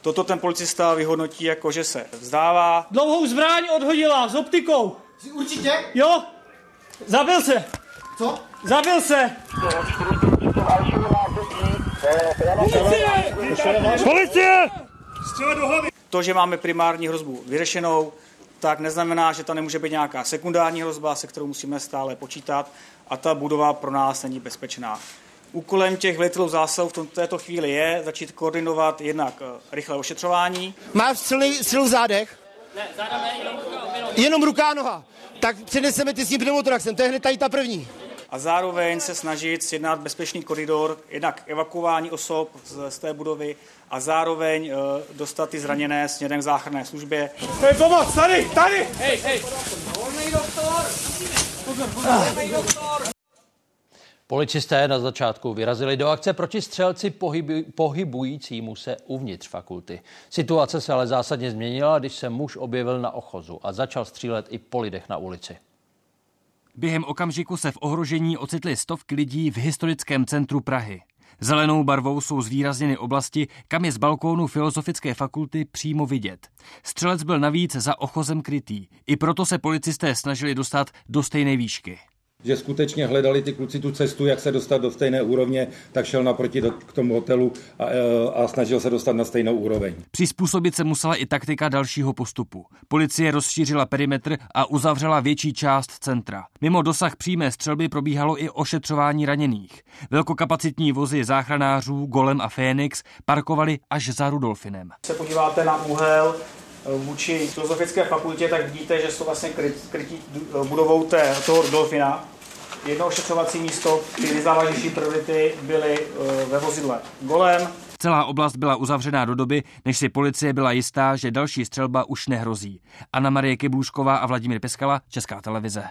Toto ten policista vyhodnotí jako, že se vzdává. Dlouhou zbraň odhodila s optikou. Jsi určitě? Jo. Zabil se. Co? Zabil se. Policie! Policie! To, že máme primární hrozbu vyřešenou, tak neznamená, že to nemůže být nějaká sekundární hrozba, se kterou musíme stále počítat a ta budova pro nás není bezpečná. Úkolem těch velitelů zásahu v této chvíli je začít koordinovat jednak eh, rychlé ošetřování. Máš střelu v zádech? Ne, záda ne, jenom, jenom. Jenom ruká noha. Tak přeneseme ty s tím pneumotoraxem, to je hned tady ta první. A zároveň se snažit sjednat bezpečný koridor, jednak evakuování osob z, z té budovy a zároveň uh, dostat ty zraněné směrem k záchranné službě. Hej, pomoc, tady, tady! Hej, hej! Volný doktor! Pozor, pozor, volný doktor! Policisté na začátku vyrazili do akce proti střelci pohybu, pohybujícímu se uvnitř fakulty. Situace se ale zásadně změnila, když se muž objevil na ochozu a začal střílet i po lidech na ulici. Během okamžiku se v ohrožení ocitly stovky lidí v historickém centru Prahy. Zelenou barvou jsou zvýrazněny oblasti, kam je z balkónu Filozofické fakulty přímo vidět. Střelec byl navíc za ochozem krytý. I proto se policisté snažili dostat do stejné výšky že skutečně hledali ty kluci tu cestu, jak se dostat do stejné úrovně, tak šel naproti do, k tomu hotelu a, a snažil se dostat na stejnou úroveň. Přizpůsobit se musela i taktika dalšího postupu. Policie rozšířila perimetr a uzavřela větší část centra. Mimo dosah přímé střelby probíhalo i ošetřování raněných. Velkokapacitní vozy záchranářů Golem a Fénix parkovali až za Rudolfinem. Se podíváte na úhel vůči filozofické fakultě, tak vidíte, že jsou vlastně krytí budovou té, toho Rudolfina. Jedno ošetřovací místo, ty nejzávažnější priority byly eh, ve vozidle Golem. Celá oblast byla uzavřená do doby, než si policie byla jistá, že další střelba už nehrozí. Anna Marie Kyblůšková a Vladimír Piskala, Česká televize.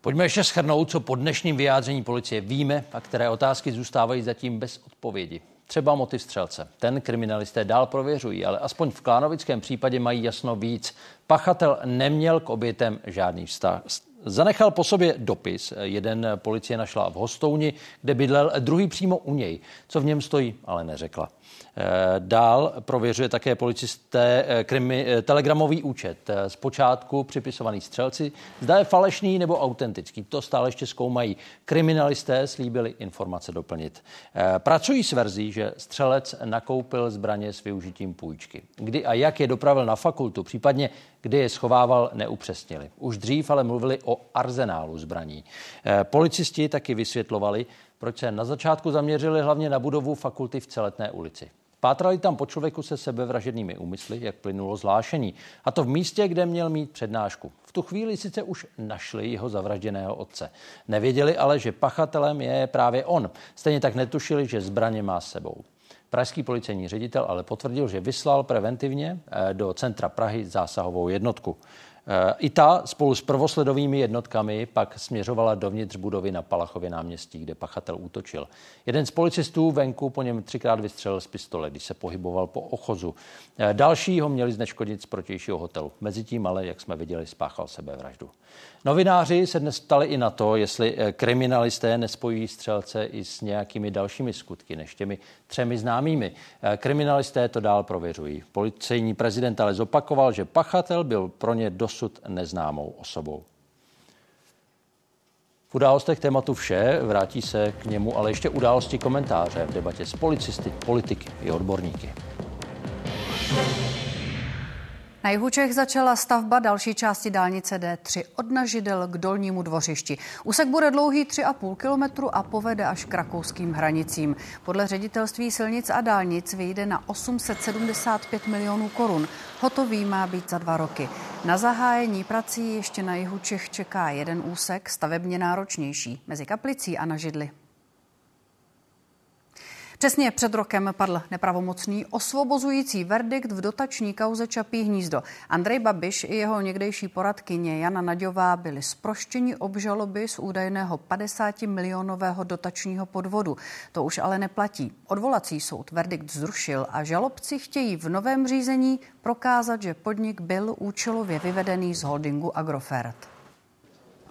Pojďme ještě schrnout, co po dnešním vyjádření policie víme a které otázky zůstávají zatím bez odpovědi. Třeba motiv střelce. Ten kriminalisté dál prověřují, ale aspoň v klánovickém případě mají jasno víc. Pachatel neměl k obětem žádný vztah. Zanechal po sobě dopis. Jeden policie našla v Hostouni, kde bydlel, druhý přímo u něj. Co v něm stojí, ale neřekla. Eh, dál prověřuje také policisté eh, krimi, eh, telegramový účet. Zpočátku připisovaný střelci. Zda je falešný nebo autentický. To stále ještě zkoumají. Kriminalisté slíbili informace doplnit. Pracují s verzí, že střelec nakoupil zbraně s využitím půjčky. Kdy a jak je dopravil na fakultu, případně kdy je schovával, neupřesnili. Už dřív ale mluvili o arzenálu zbraní. Policisti taky vysvětlovali, proč se na začátku zaměřili hlavně na budovu fakulty v Celetné ulici. Pátrali tam po člověku se sebevražednými úmysly, jak plynulo zlášení. A to v místě, kde měl mít přednášku. V tu chvíli sice už našli jeho zavražděného otce. Nevěděli ale, že pachatelem je právě on. Stejně tak netušili, že zbraně má s sebou. Pražský policejní ředitel ale potvrdil, že vyslal preventivně eh, do centra Prahy zásahovou jednotku. I ta spolu s prvosledovými jednotkami pak směřovala dovnitř budovy na Palachově náměstí, kde pachatel útočil. Jeden z policistů venku po něm třikrát vystřelil z pistole, když se pohyboval po ochozu. Další ho měli zneškodnit z protějšího hotelu. Mezitím ale, jak jsme viděli, spáchal sebevraždu. Novináři se dnes ptali i na to, jestli eh, kriminalisté nespojí střelce i s nějakými dalšími skutky než těmi třemi známými. Eh, kriminalisté to dál prověřují. Policejní prezident ale zopakoval, že pachatel byl pro ně dosud neznámou osobou. V událostech tématu vše, vrátí se k němu ale ještě události komentáře v debatě s policisty, politiky i odborníky. Na jihu Čech začala stavba další části dálnice D3 od Nažidel k Dolnímu dvořišti. Úsek bude dlouhý 3,5 kilometru a povede až k rakouským hranicím. Podle ředitelství silnic a dálnic vyjde na 875 milionů korun. Hotový má být za dva roky. Na zahájení prací ještě na jihu Čech čeká jeden úsek, stavebně náročnější, mezi Kaplicí a Nažidli. Přesně před rokem padl nepravomocný osvobozující verdikt v dotační kauze Čapí hnízdo. Andrej Babiš i jeho někdejší poradkyně Jana Naďová byli zproštěni obžaloby z údajného 50 milionového dotačního podvodu. To už ale neplatí. Odvolací soud verdikt zrušil a žalobci chtějí v novém řízení prokázat, že podnik byl účelově vyvedený z holdingu Agrofert.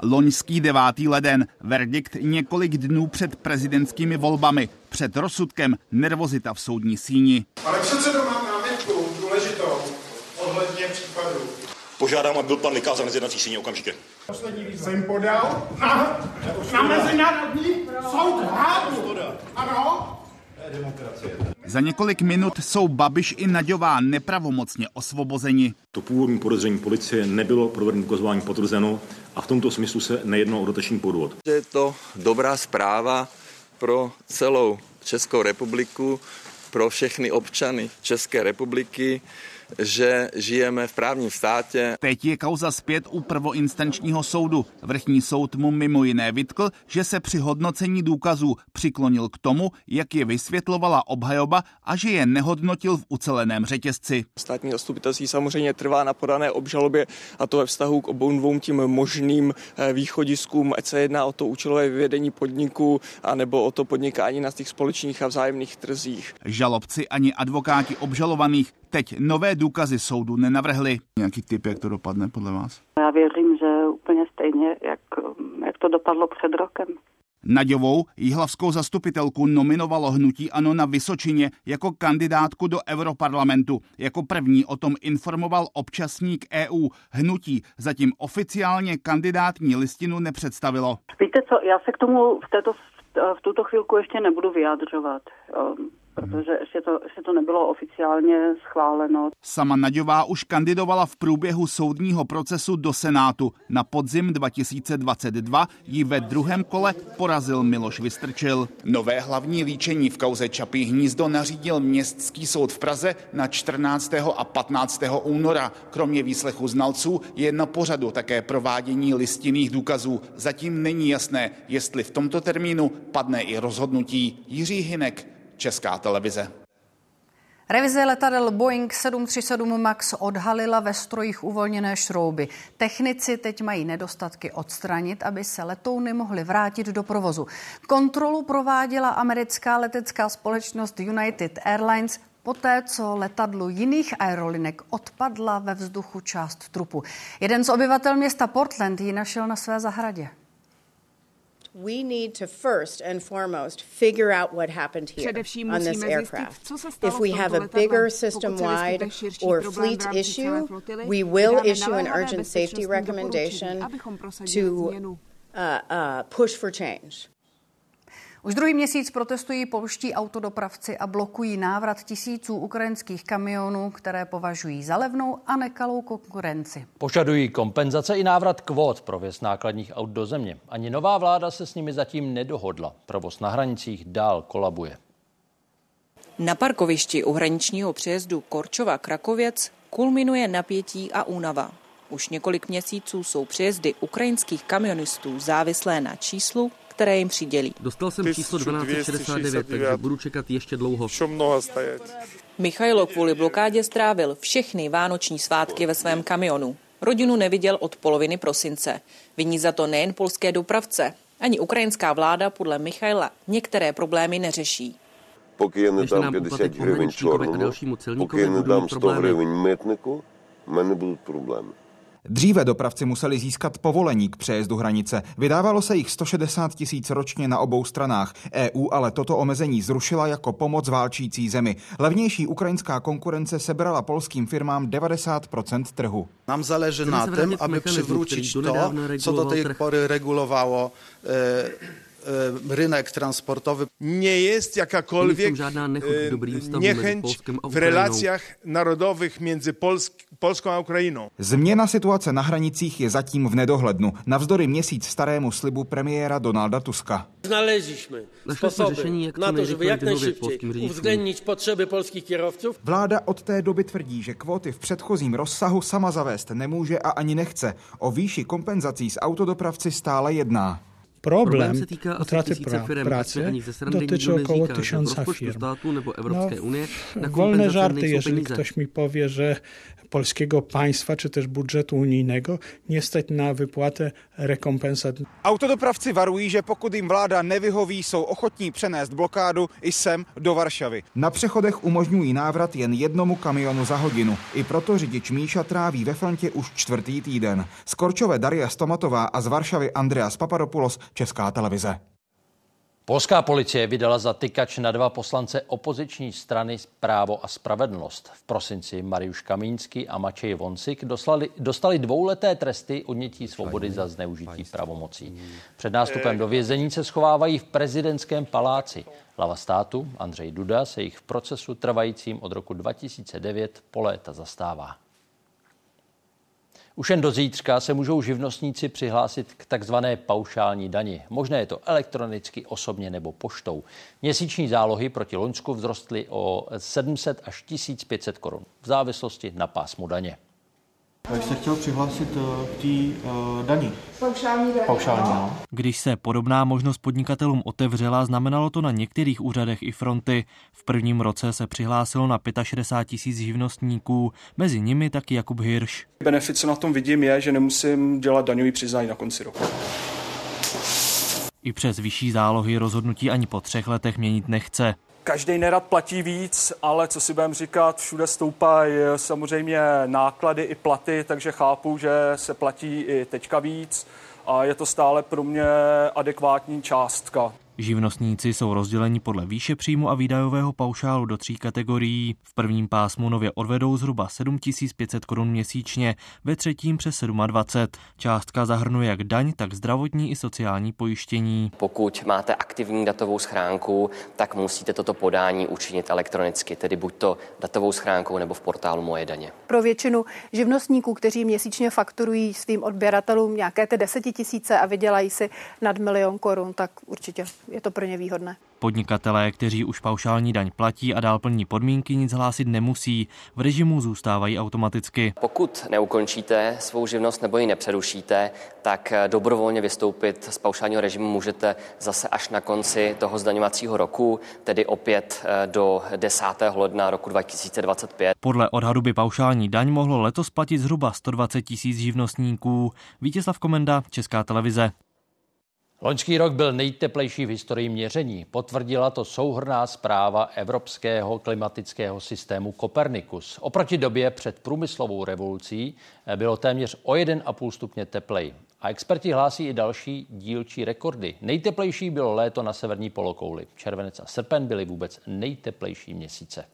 Loňský 9. leden, verdikt několik dnů před prezidentskými volbami, před rozsudkem nervozita v soudní síni. Pane předsedo, mám námitku důležitou ohledně případu. Požádám, aby byl pan vykázán z jednací síně okamžitě. Poslední výzva. Jsem podal na, na mezinárodní soud Hágu. Ano, za několik minut jsou Babiš i Naďová nepravomocně osvobozeni. To původní podezření policie nebylo provedeno ukazování potvrzeno a v tomto smyslu se nejedná o dotační podvod. Je to dobrá zpráva pro celou Českou republiku, pro všechny občany České republiky, že žijeme v právním státě. Teď je kauza zpět u prvoinstančního soudu. Vrchní soud mu mimo jiné vytkl, že se při hodnocení důkazů přiklonil k tomu, jak je vysvětlovala obhajoba a že je nehodnotil v uceleném řetězci. Státní zastupitelství samozřejmě trvá na podané obžalobě a to ve vztahu k obou dvou tím možným eh, východiskům, ať se jedná o to účelové vyvedení podniku a nebo o to podnikání na těch společných a vzájemných trzích. Žalobci ani advokáti obžalovaných teď nové důkazy soudu nenavrhli. Nějaký typ, jak to dopadne podle vás? Já věřím, že úplně stejně, jak, jak to dopadlo před rokem. Naďovou, jihlavskou zastupitelku, nominovalo hnutí ANO na Vysočině jako kandidátku do Europarlamentu. Jako první o tom informoval občasník EU. Hnutí zatím oficiálně kandidátní listinu nepředstavilo. Víte co, já se k tomu v, této, v tuto chvilku ještě nebudu vyjadřovat protože ještě to, ještě to nebylo oficiálně schváleno. Sama Naďová už kandidovala v průběhu soudního procesu do Senátu. Na podzim 2022 ji ve druhém kole porazil Miloš Vystrčil. Nové hlavní líčení v kauze Čapí hnízdo nařídil Městský soud v Praze na 14. a 15. února. Kromě výslechu znalců je na pořadu také provádění listinných důkazů. Zatím není jasné, jestli v tomto termínu padne i rozhodnutí. Jiří Hinek, Česká televize. Revize letadel Boeing 737 MAX odhalila ve strojích uvolněné šrouby. Technici teď mají nedostatky odstranit, aby se letouny mohly vrátit do provozu. Kontrolu prováděla americká letecká společnost United Airlines poté, co letadlu jiných aerolinek odpadla ve vzduchu část trupu. Jeden z obyvatel města Portland ji našel na své zahradě we need to first and foremost figure out what happened here on this aircraft. If we have a bigger system-wide or fleet issue, we will issue an urgent safety recommendation to uh, uh, push for change. Už druhý měsíc protestují polští autodopravci a blokují návrat tisíců ukrajinských kamionů, které považují za levnou a nekalou konkurenci. Požadují kompenzace i návrat kvót pro věc nákladních aut do země. Ani nová vláda se s nimi zatím nedohodla. Provoz na hranicích dál kolabuje. Na parkovišti u hraničního přejezdu Korčova Krakověc kulminuje napětí a únava. Už několik měsíců jsou přejezdy ukrajinských kamionistů závislé na číslu, které jim přidělí. Dostal jsem číslo 1269, takže budu čekat ještě dlouho. Michailo kvůli blokádě strávil všechny vánoční svátky ve svém kamionu. Rodinu neviděl od poloviny prosince. Viní za to nejen polské dopravce. Ani ukrajinská vláda podle Michaila některé problémy neřeší. Поки я не дам 50 гривень чорному, поки я не дам 100 гривень митнику, в мене будуть проблеми. Dříve dopravci museli získat povolení k přejezdu hranice. Vydávalo se jich 160 tisíc ročně na obou stranách. EU ale toto omezení zrušila jako pomoc válčící zemi. Levnější ukrajinská konkurence sebrala polským firmám 90% trhu. Nám záleží na tom, aby přivručit to, co do té pory regulovalo e, rynek transportowy. Nie jest jakakolwiek niechęć w relacjach narodowych między Polsk Polską a Ukrajinou. Změna situace na hranicích je zatím v nedohlednu, navzdory měsíc starému slibu premiéra Donalda Tuska. Znaleźliśmy sposoby na to, żeby jak najszybciej uwzględnić potrzeby polskich kierowców. Vláda od té doby tvrdí, že kvóty v předchozím rozsahu sama zavést nemůže a ani nechce. O výši kompenzací s autodopravci stále jedná. Problem utraty pra- pracy dotyczy około tysiąca firm. No, wolne żarty, jeżeli ktoś mi powie, że polskiego państwa czy też budżetu unijnego nie stać na wypłatę rekompensat. Autodopravci varují, že pokud jim vláda nevyhoví, jsou ochotní přenést blokádu i sem do Varšavy. Na přechodech umožňují návrat jen jednomu kamionu za hodinu. I proto řidič Míša tráví ve frontě už čtvrtý týden. Z Korčové Daria Stomatová a z Varšavy Andreas Papadopoulos, Česká televize. Polská policie vydala za tykač na dva poslance opoziční strany Právo a spravedlnost. V prosinci Mariuš Kamínský a Mačej Vonsik dostali, dostali dvouleté tresty odnětí svobody za zneužití pravomocí. Před nástupem do vězení se schovávají v prezidentském paláci. Hlava státu Andřej Duda se jich v procesu trvajícím od roku 2009 po léta zastává. Už jen do zítřka se můžou živnostníci přihlásit k takzvané paušální dani. Možné je to elektronicky, osobně nebo poštou. Měsíční zálohy proti Loňsku vzrostly o 700 až 1500 korun v závislosti na pásmu daně. Jak se chtěl přihlásit eh, k té uh, daní? Paušální daní. Paušální, no. Když se podobná možnost podnikatelům otevřela, znamenalo to na některých úřadech i fronty. V prvním roce se přihlásilo na 65 tisíc živnostníků, mezi nimi taky Jakub Hirš. Benefit, co na tom vidím, je, že nemusím dělat daňový přiznání na konci roku. I přes vyšší zálohy rozhodnutí ani po třech letech měnit nechce. Každý nerad platí víc, ale co si budeme říkat, všude stoupají samozřejmě náklady i platy, takže chápu, že se platí i teďka víc a je to stále pro mě adekvátní částka. Živnostníci jsou rozděleni podle výše příjmu a výdajového paušálu do tří kategorií. V prvním pásmu nově odvedou zhruba 7500 korun měsíčně, ve třetím přes 27. Částka zahrnuje jak daň, tak zdravotní i sociální pojištění. Pokud máte aktivní datovou schránku, tak musíte toto podání učinit elektronicky, tedy buď to datovou schránkou nebo v portálu Moje daně. Pro většinu živnostníků, kteří měsíčně fakturují svým odběratelům nějaké ty desetitisíce a vydělají si nad milion korun, tak určitě je to pro ně výhodné. Podnikatelé, kteří už paušální daň platí a dál plní podmínky, nic hlásit nemusí. V režimu zůstávají automaticky. Pokud neukončíte svou živnost nebo ji nepřerušíte, tak dobrovolně vystoupit z paušálního režimu můžete zase až na konci toho zdaňovacího roku, tedy opět eh, do 10. ledna roku 2025. Podle odhadu by paušální daň mohlo letos platit zhruba 120 tisíc živnostníků. Vítězslav Komenda, Česká televize. Loňský rok byl nejteplejší v historii měření. Potvrdila to souhrná zpráva Evropského klimatického systému Copernicus. Oproti době před průmyslovou revolucí bylo téměř o 1,5 stupně teplej. A experti hlásí i další dílčí rekordy. Nejteplejší bylo léto na severní polokouli. Červenec a srpen byly vůbec nejteplejší měsíce.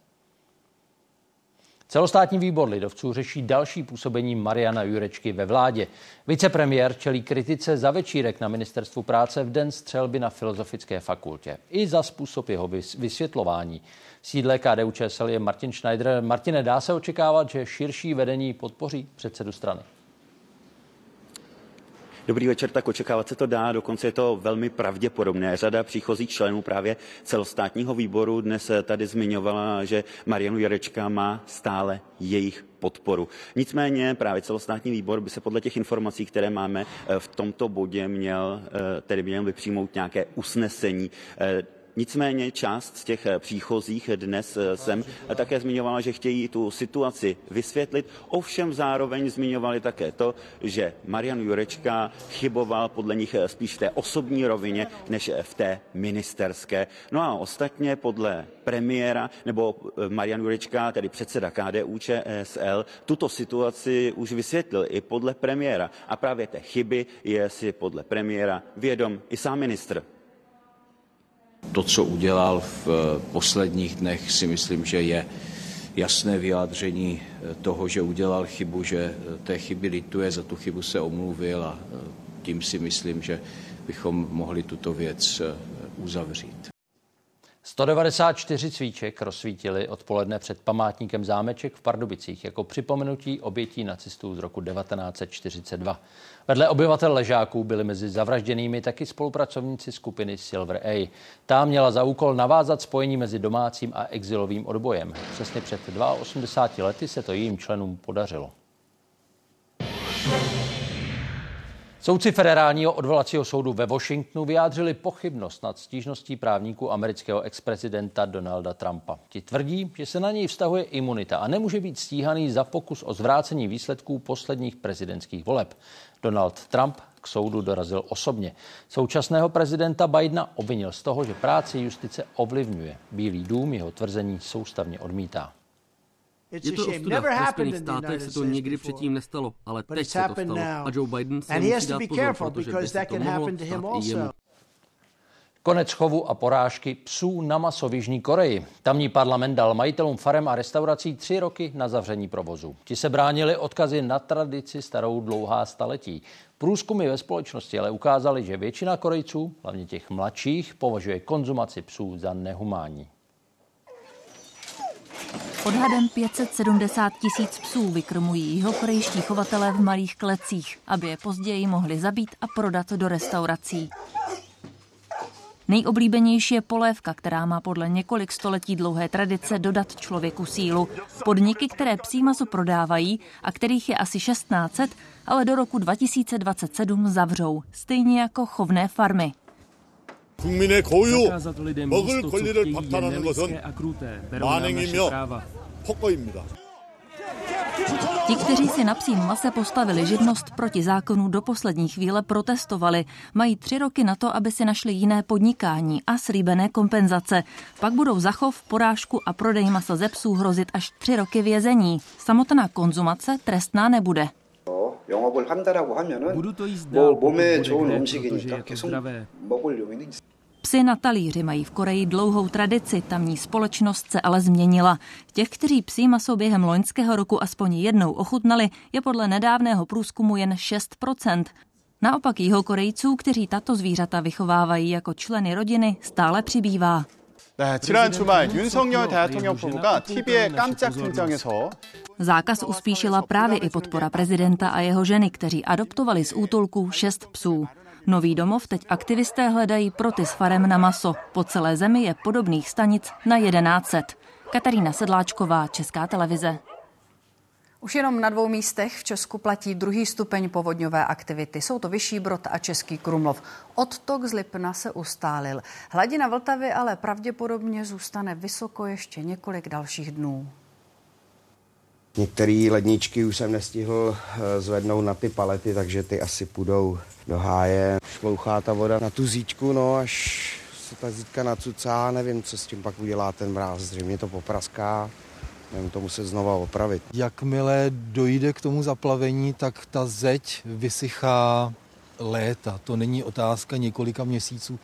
Celostátní výbor lidovců řeší další působení Mariana Jurečky ve vládě. Vicepremiér čelí kritice za večírek na ministerstvu práce v den střelby na Filozofické fakultě. I za způsob jeho vysvětlování. Sídle KDU ČSL je Martin Schneider. Martine, dá se očekávat, že širší vedení podpoří předsedu strany? Dobrý večer, tak očekávat se to dá, dokonce je to velmi pravděpodobné. Řada příchozích členů právě celostátního výboru dnes tady zmiňovala, že Marianu Jarečka má stále jejich podporu. Nicméně právě celostátní výbor by se podle těch informací, které máme v tomto bodě měl, tedy měl vypřijmout nějaké usnesení Nicméně část z těch eh, příchozích dnes eh, jsem také zmiňovala, že chtějí tu situaci vysvětlit, ovšem zároveň zmiňovali také to, že Marian Jurečka chyboval podle nich eh, spíš v té osobní rovině, než v té ministerské. No a ostatně podle premiéra nebo Marian Jurečka, tedy předseda KDU ČSL, tuto situaci už vysvětlil i podle premiéra. A právě té chyby je si podle premiéra vědom i sám ministr. To, co udělal v eh, posledních dnech, si myslím, že je jasné vyjádření eh, toho, že udělal chybu, že eh, té chyby lituje, za tu chybu se omluvil a tím si myslím, že bychom mohli tuto věc uzavřít. 194 cvíček rozsvítili odpoledne před památníkem zámeček v Pardubicích jako připomenutí obětí nacistů z roku 1942. Vedle obyvatel ležáků byli mezi zavražděnými taky spolupracovníci skupiny Silver A. Ta měla za úkol navázat spojení mezi domácím a exilovým odbojem. Přesně před 82 lety se to jejím členům podařilo. Soudci federálního odvolacího soudu ve Washingtonu vyjádřili pochybnost nad stížností právníků amerického ex-prezidenta Donalda Trumpa. Ti tvrdí, že se na něj vztahuje imunita a nemůže být stíhaný za pokus o zvrácení výsledků posledních prezidentských voleb. Donald Trump k soudu dorazil osobně. Současného prezidenta Bidena obvinil z toho, že práci justice ovlivňuje. Bílý dům jeho tvrzení soustavně odmítá. Je to ostuda. Ve Spojených státech se to nikdy předtím nestalo, ale teď se to stalo. A Joe Biden se musí dát pozor, protože by se to mohlo stát i jemu. Konec chovu a porážky psů na maso v Jižní Koreji. Tamní parlament dal majitelům farem a restaurací tři roky na zavření provozu. Ti se bránili odkazy na tradici starou dlouhá staletí. Průzkumy ve společnosti ale ukázaly, že většina Korejců, hlavně těch mladších, považuje konzumaci psů za nehumánní. Odhadem 570 tisíc psů vykrmují jeho korejští chovatelé v malých klecích, aby je později mohli zabít a prodat do restaurací. Nejoblíbenější je polévka, která má podle několik století dlouhé tradice dodat člověku sílu. Podniky, které psí maso prodávají a kterých je asi 1600, ale do roku 2027 zavřou, stejně jako chovné farmy. 국민의 고유 먹을 권리를 박탈하는 것은 만행이며 폭거입니다. Ti, kteří si na psím mase postavili živnost proti zákonu, do poslední chvíle protestovali. Mají tři roky na to, aby si našli jiné podnikání a slíbené kompenzace. Pak budou zachov, porážku a prodej masa ze psů hrozit až tři roky vězení. Samotná konzumace trestná nebude. Budu to jíst dál, pokud bude kde, protože je to zdravé. Psy na talíři mají v Koreji dlouhou tradici, tamní společnost se ale změnila. Těch, kteří psí maso během loňského roku aspoň jednou ochutnali, je podle nedávného průzkumu jen 6%. Naopak jeho Korejců, kteří tato zvířata vychovávají jako členy rodiny, stále přibývá. Zákaz uspíšila právě i podpora prezidenta a jeho ženy, kteří adoptovali z útulku šest psů. Nový domov teď aktivisté hledají proty s farem na maso. Po celé zemi je podobných stanic na 1100. Katarína Sedláčková, Česká televize. Už jenom na dvou místech v Česku platí druhý stupeň povodňové aktivity. Jsou to Vyšší Brod a Český Krumlov. Odtok z Lipna se ustálil. Hladina Vltavy ale pravděpodobně zůstane vysoko ještě několik dalších dnů. Některé ledničky už jsem nestihl eh, zvednout na ty palety, takže ty asi půjdou do háje. Šlouchá ta voda na tu zítku, no až se ta zítka nacucá, nevím, co s tím pak udělá ten mráz. Zřejmě to popraská, nevím, to muset znova opravit. Jakmile dojde k tomu zaplavení, tak ta zeď vysychá léta. To není otázka několika měsíců.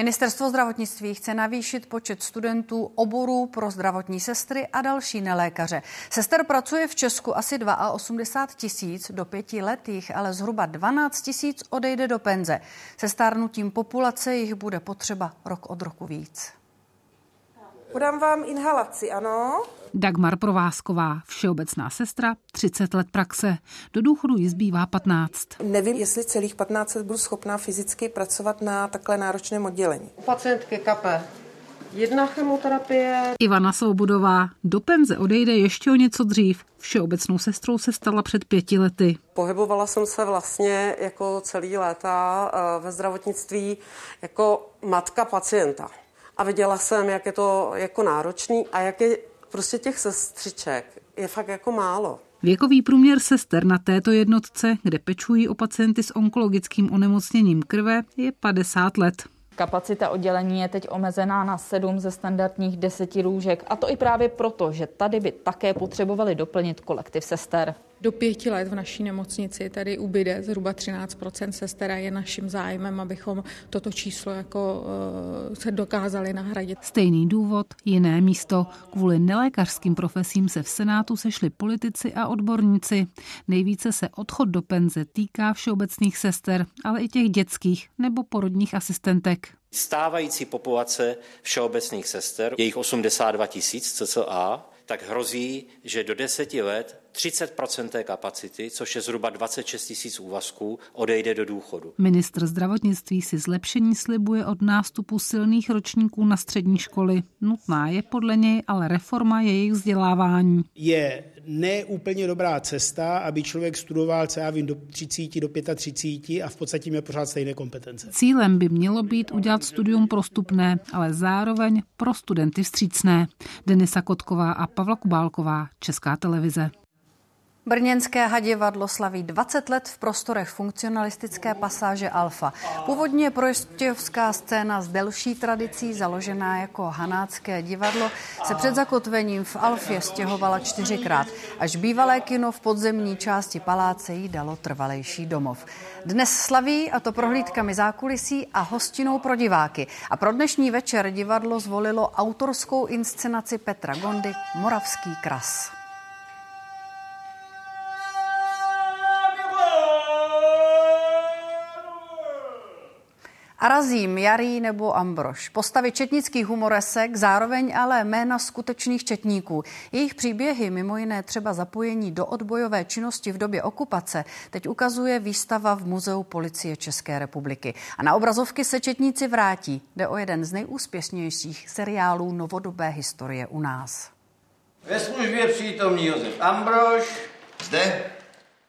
Ministerstvo zdravotnictví chce navýšit počet studentů oborů pro zdravotní sestry a další nelékaře. Sester pracuje v Česku asi 82 tisíc, do pěti let jich ale zhruba 12 tisíc odejde do penze. Se stárnutím populace jich bude potřeba rok od roku víc. Podám vám inhalaci, ano? Dagmar Provázková, všeobecná sestra, 30 let praxe. Do důchodu jí zbývá 15. Nevím, jestli celých 15 let budu schopná fyzicky pracovat na takhle náročném oddělení. Pacientky kape. Jedna chemoterapie. Ivana Soubudová do penze odejde ještě o něco dřív. Všeobecnou sestrou se stala před pěti lety. Pohybovala jsem se vlastně jako celý léta eh, ve zdravotnictví jako matka pacienta. A viděla jsem, jak je to jako náročný a jak je prostě těch sestřiček je fakt jako málo. Věkový průměr sester na této jednotce, kde pečují o pacienty s onkologickým onemocněním krve, je 50 let. Kapacita oddělení je teď omezená na sedm ze standardních deseti lůžek. A to i právě proto, že tady by také potřebovali doplnit kolektiv sester. Do pěti let v naší nemocnici tady ubyde zhruba 13% sester a je naším zájmem, abychom toto číslo jako uh, se dokázali nahradit. Stejný důvod, jiné místo. Kvůli nelékařským profesím se v Senátu sešli politici a odborníci. Nejvíce se odchod do penze týká všeobecných sester, ale i těch dětských nebo porodních asistentek. Stávající populace všeobecných sester, jejich 82 tisíc cca, tak hrozí, že do deseti let 30 té kapacity, což je zhruba 26 tisíc úvazků, odejde do důchodu. Ministr zdravotnictví si zlepšení slibuje od nástupu silných ročníků na střední školy. Nutná je podle něj ale reforma jejich vzdělávání. Je neúplně dobrá cesta, aby člověk studoval, co já vím, do 30, do 35 a v podstatě měl pořád stejné kompetence. Cílem by mělo být udělat studium prostupné, ale zároveň pro studenty vstřícné. Denisa Kotková a Pavla Kubálková, Česká televize. Brněnské hadivadlo slaví 20 let v prostorech funkcionalistické pasáže Alfa. Původně prostějovská scéna s delší tradicí, založená jako hanácké divadlo, se před zakotvením v Alfě stěhovala čtyřikrát, až bývalé kino v podzemní části paláce jí dalo trvalejší domov. Dnes slaví, a to prohlídkami zákulisí a hostinou pro diváky. A pro dnešní večer divadlo zvolilo autorskou inscenaci Petra Gondy Moravský kras. Arazím, Jarý nebo Ambrož. Postavy četnických humoresek, zároveň ale jména skutečných četníků. Jejich příběhy, mimo jiné třeba zapojení do odbojové činnosti v době okupace, teď ukazuje výstava v Muzeu policie České republiky. A na obrazovky se četníci vrátí. Jde o jeden z nejúspěšnějších seriálů novodobé historie u nás. Ve službě přítomný Josef Ambrož. Zde.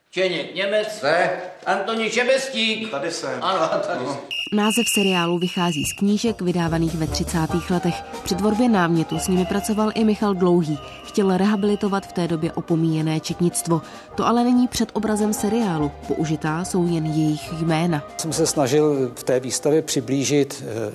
Čeněk Němec. Zde. Antoni Šebestík. Tady jsem. Ano, tady. No. Název seriálu vychází z knížek vydávaných ve 30. letech. Při tvorbě námětu s nimi pracoval i Michal Dlouhý. Chtěl rehabilitovat v té době opomíjené četnictvo. To ale není před obrazem seriálu. Použitá jsou jen jejich jména. Jsem se snažil v té výstavě přiblížit eh,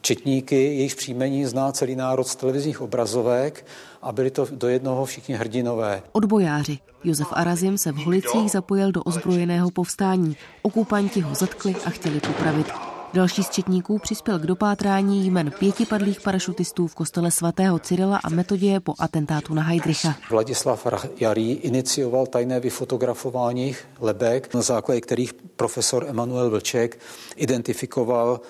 četníky, jejich příjmení zná celý národ z televizních obrazovek a byli to do jednoho všichni hrdinové. Odbojáři. Josef Arazim se v Holicích zapojil do ozbrojeného povstání. Okupanti ho zatkli a chtěli popravit. Další z četníků přispěl k dopátrání jmen pěti padlých parašutistů v kostele svatého Cyrila a Metodie po atentátu na Heidricha. Vladislav Jarý inicioval tajné vyfotografování lebek, na základě kterých profesor Emanuel Vlček identifikoval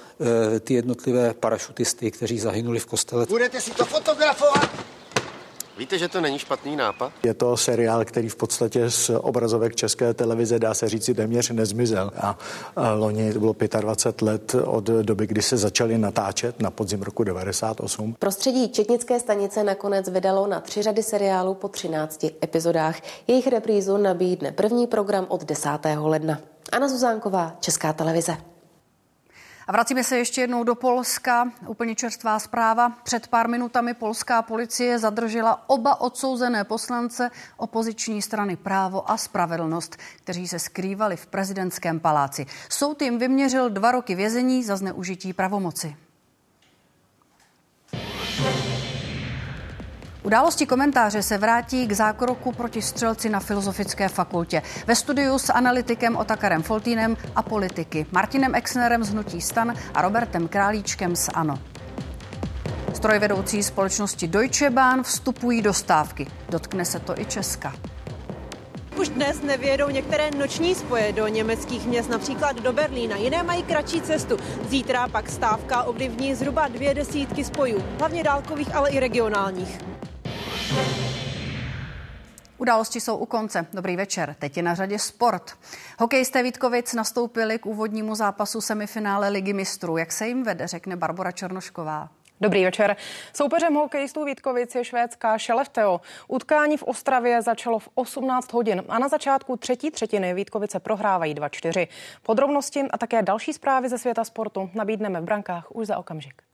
e, ty jednotlivé parašutisty, kteří zahynuli v kostele. Budete si to fotografovat? Víte, že to není špatný nápad? Je to seriál, který v podstatě z obrazovek české televize dá se říci téměř nezmizel. A, loni to bylo 25 let od doby, kdy se začali natáčet na podzim roku 98. Prostředí Četnické stanice nakonec vydalo na tři řady seriálu po 13 epizodách. Jejich reprízu nabídne první program od 10. ledna. Anna Zuzánková, Česká televize. A vracíme se ještě jednou do Polska. Úplně čerstvá zpráva. Před pár minutami polská policie zadržela oba odsouzené poslance opoziční strany Právo a Spravedlnost, kteří se skrývali v prezidentském paláci. Soud jim vyměřil dva roky vězení za zneužití pravomoci. Události komentáře se vrátí k zákroku proti střelci na Filozofické fakultě. Ve studiu s analytikem Otakarem Foltínem a politiky Martinem Exnerem z Hnutí Stan a Robertem Králíčkem z ANO. Strojvedoucí společnosti Deutsche Bahn vstupují do stávky. Dotkne se to i Česka. Už dnes nevědou některé noční spoje do německých měst, například do Berlína. Jiné mají kratší cestu. Zítra pak stávka ovlivní zhruba dvě desítky spojů, hlavně dálkových, ale i regionálních. Události jsou u konce. Dobrý večer. Teď je na řadě sport. Hokejisté Vítkovic nastoupili k úvodnímu zápasu semifinále Ligy mistrů. Jak se jim vede, řekne Barbara Černošková. Dobrý večer. Soupeřem hokejistů Vítkovic je švédská Šelefteo. Utkání v Ostravě začalo v 18 hodin a na začátku třetí třetiny Vítkovice prohrávají 2-4. Podrobnosti a také další zprávy ze světa sportu nabídneme v brankách už za okamžik.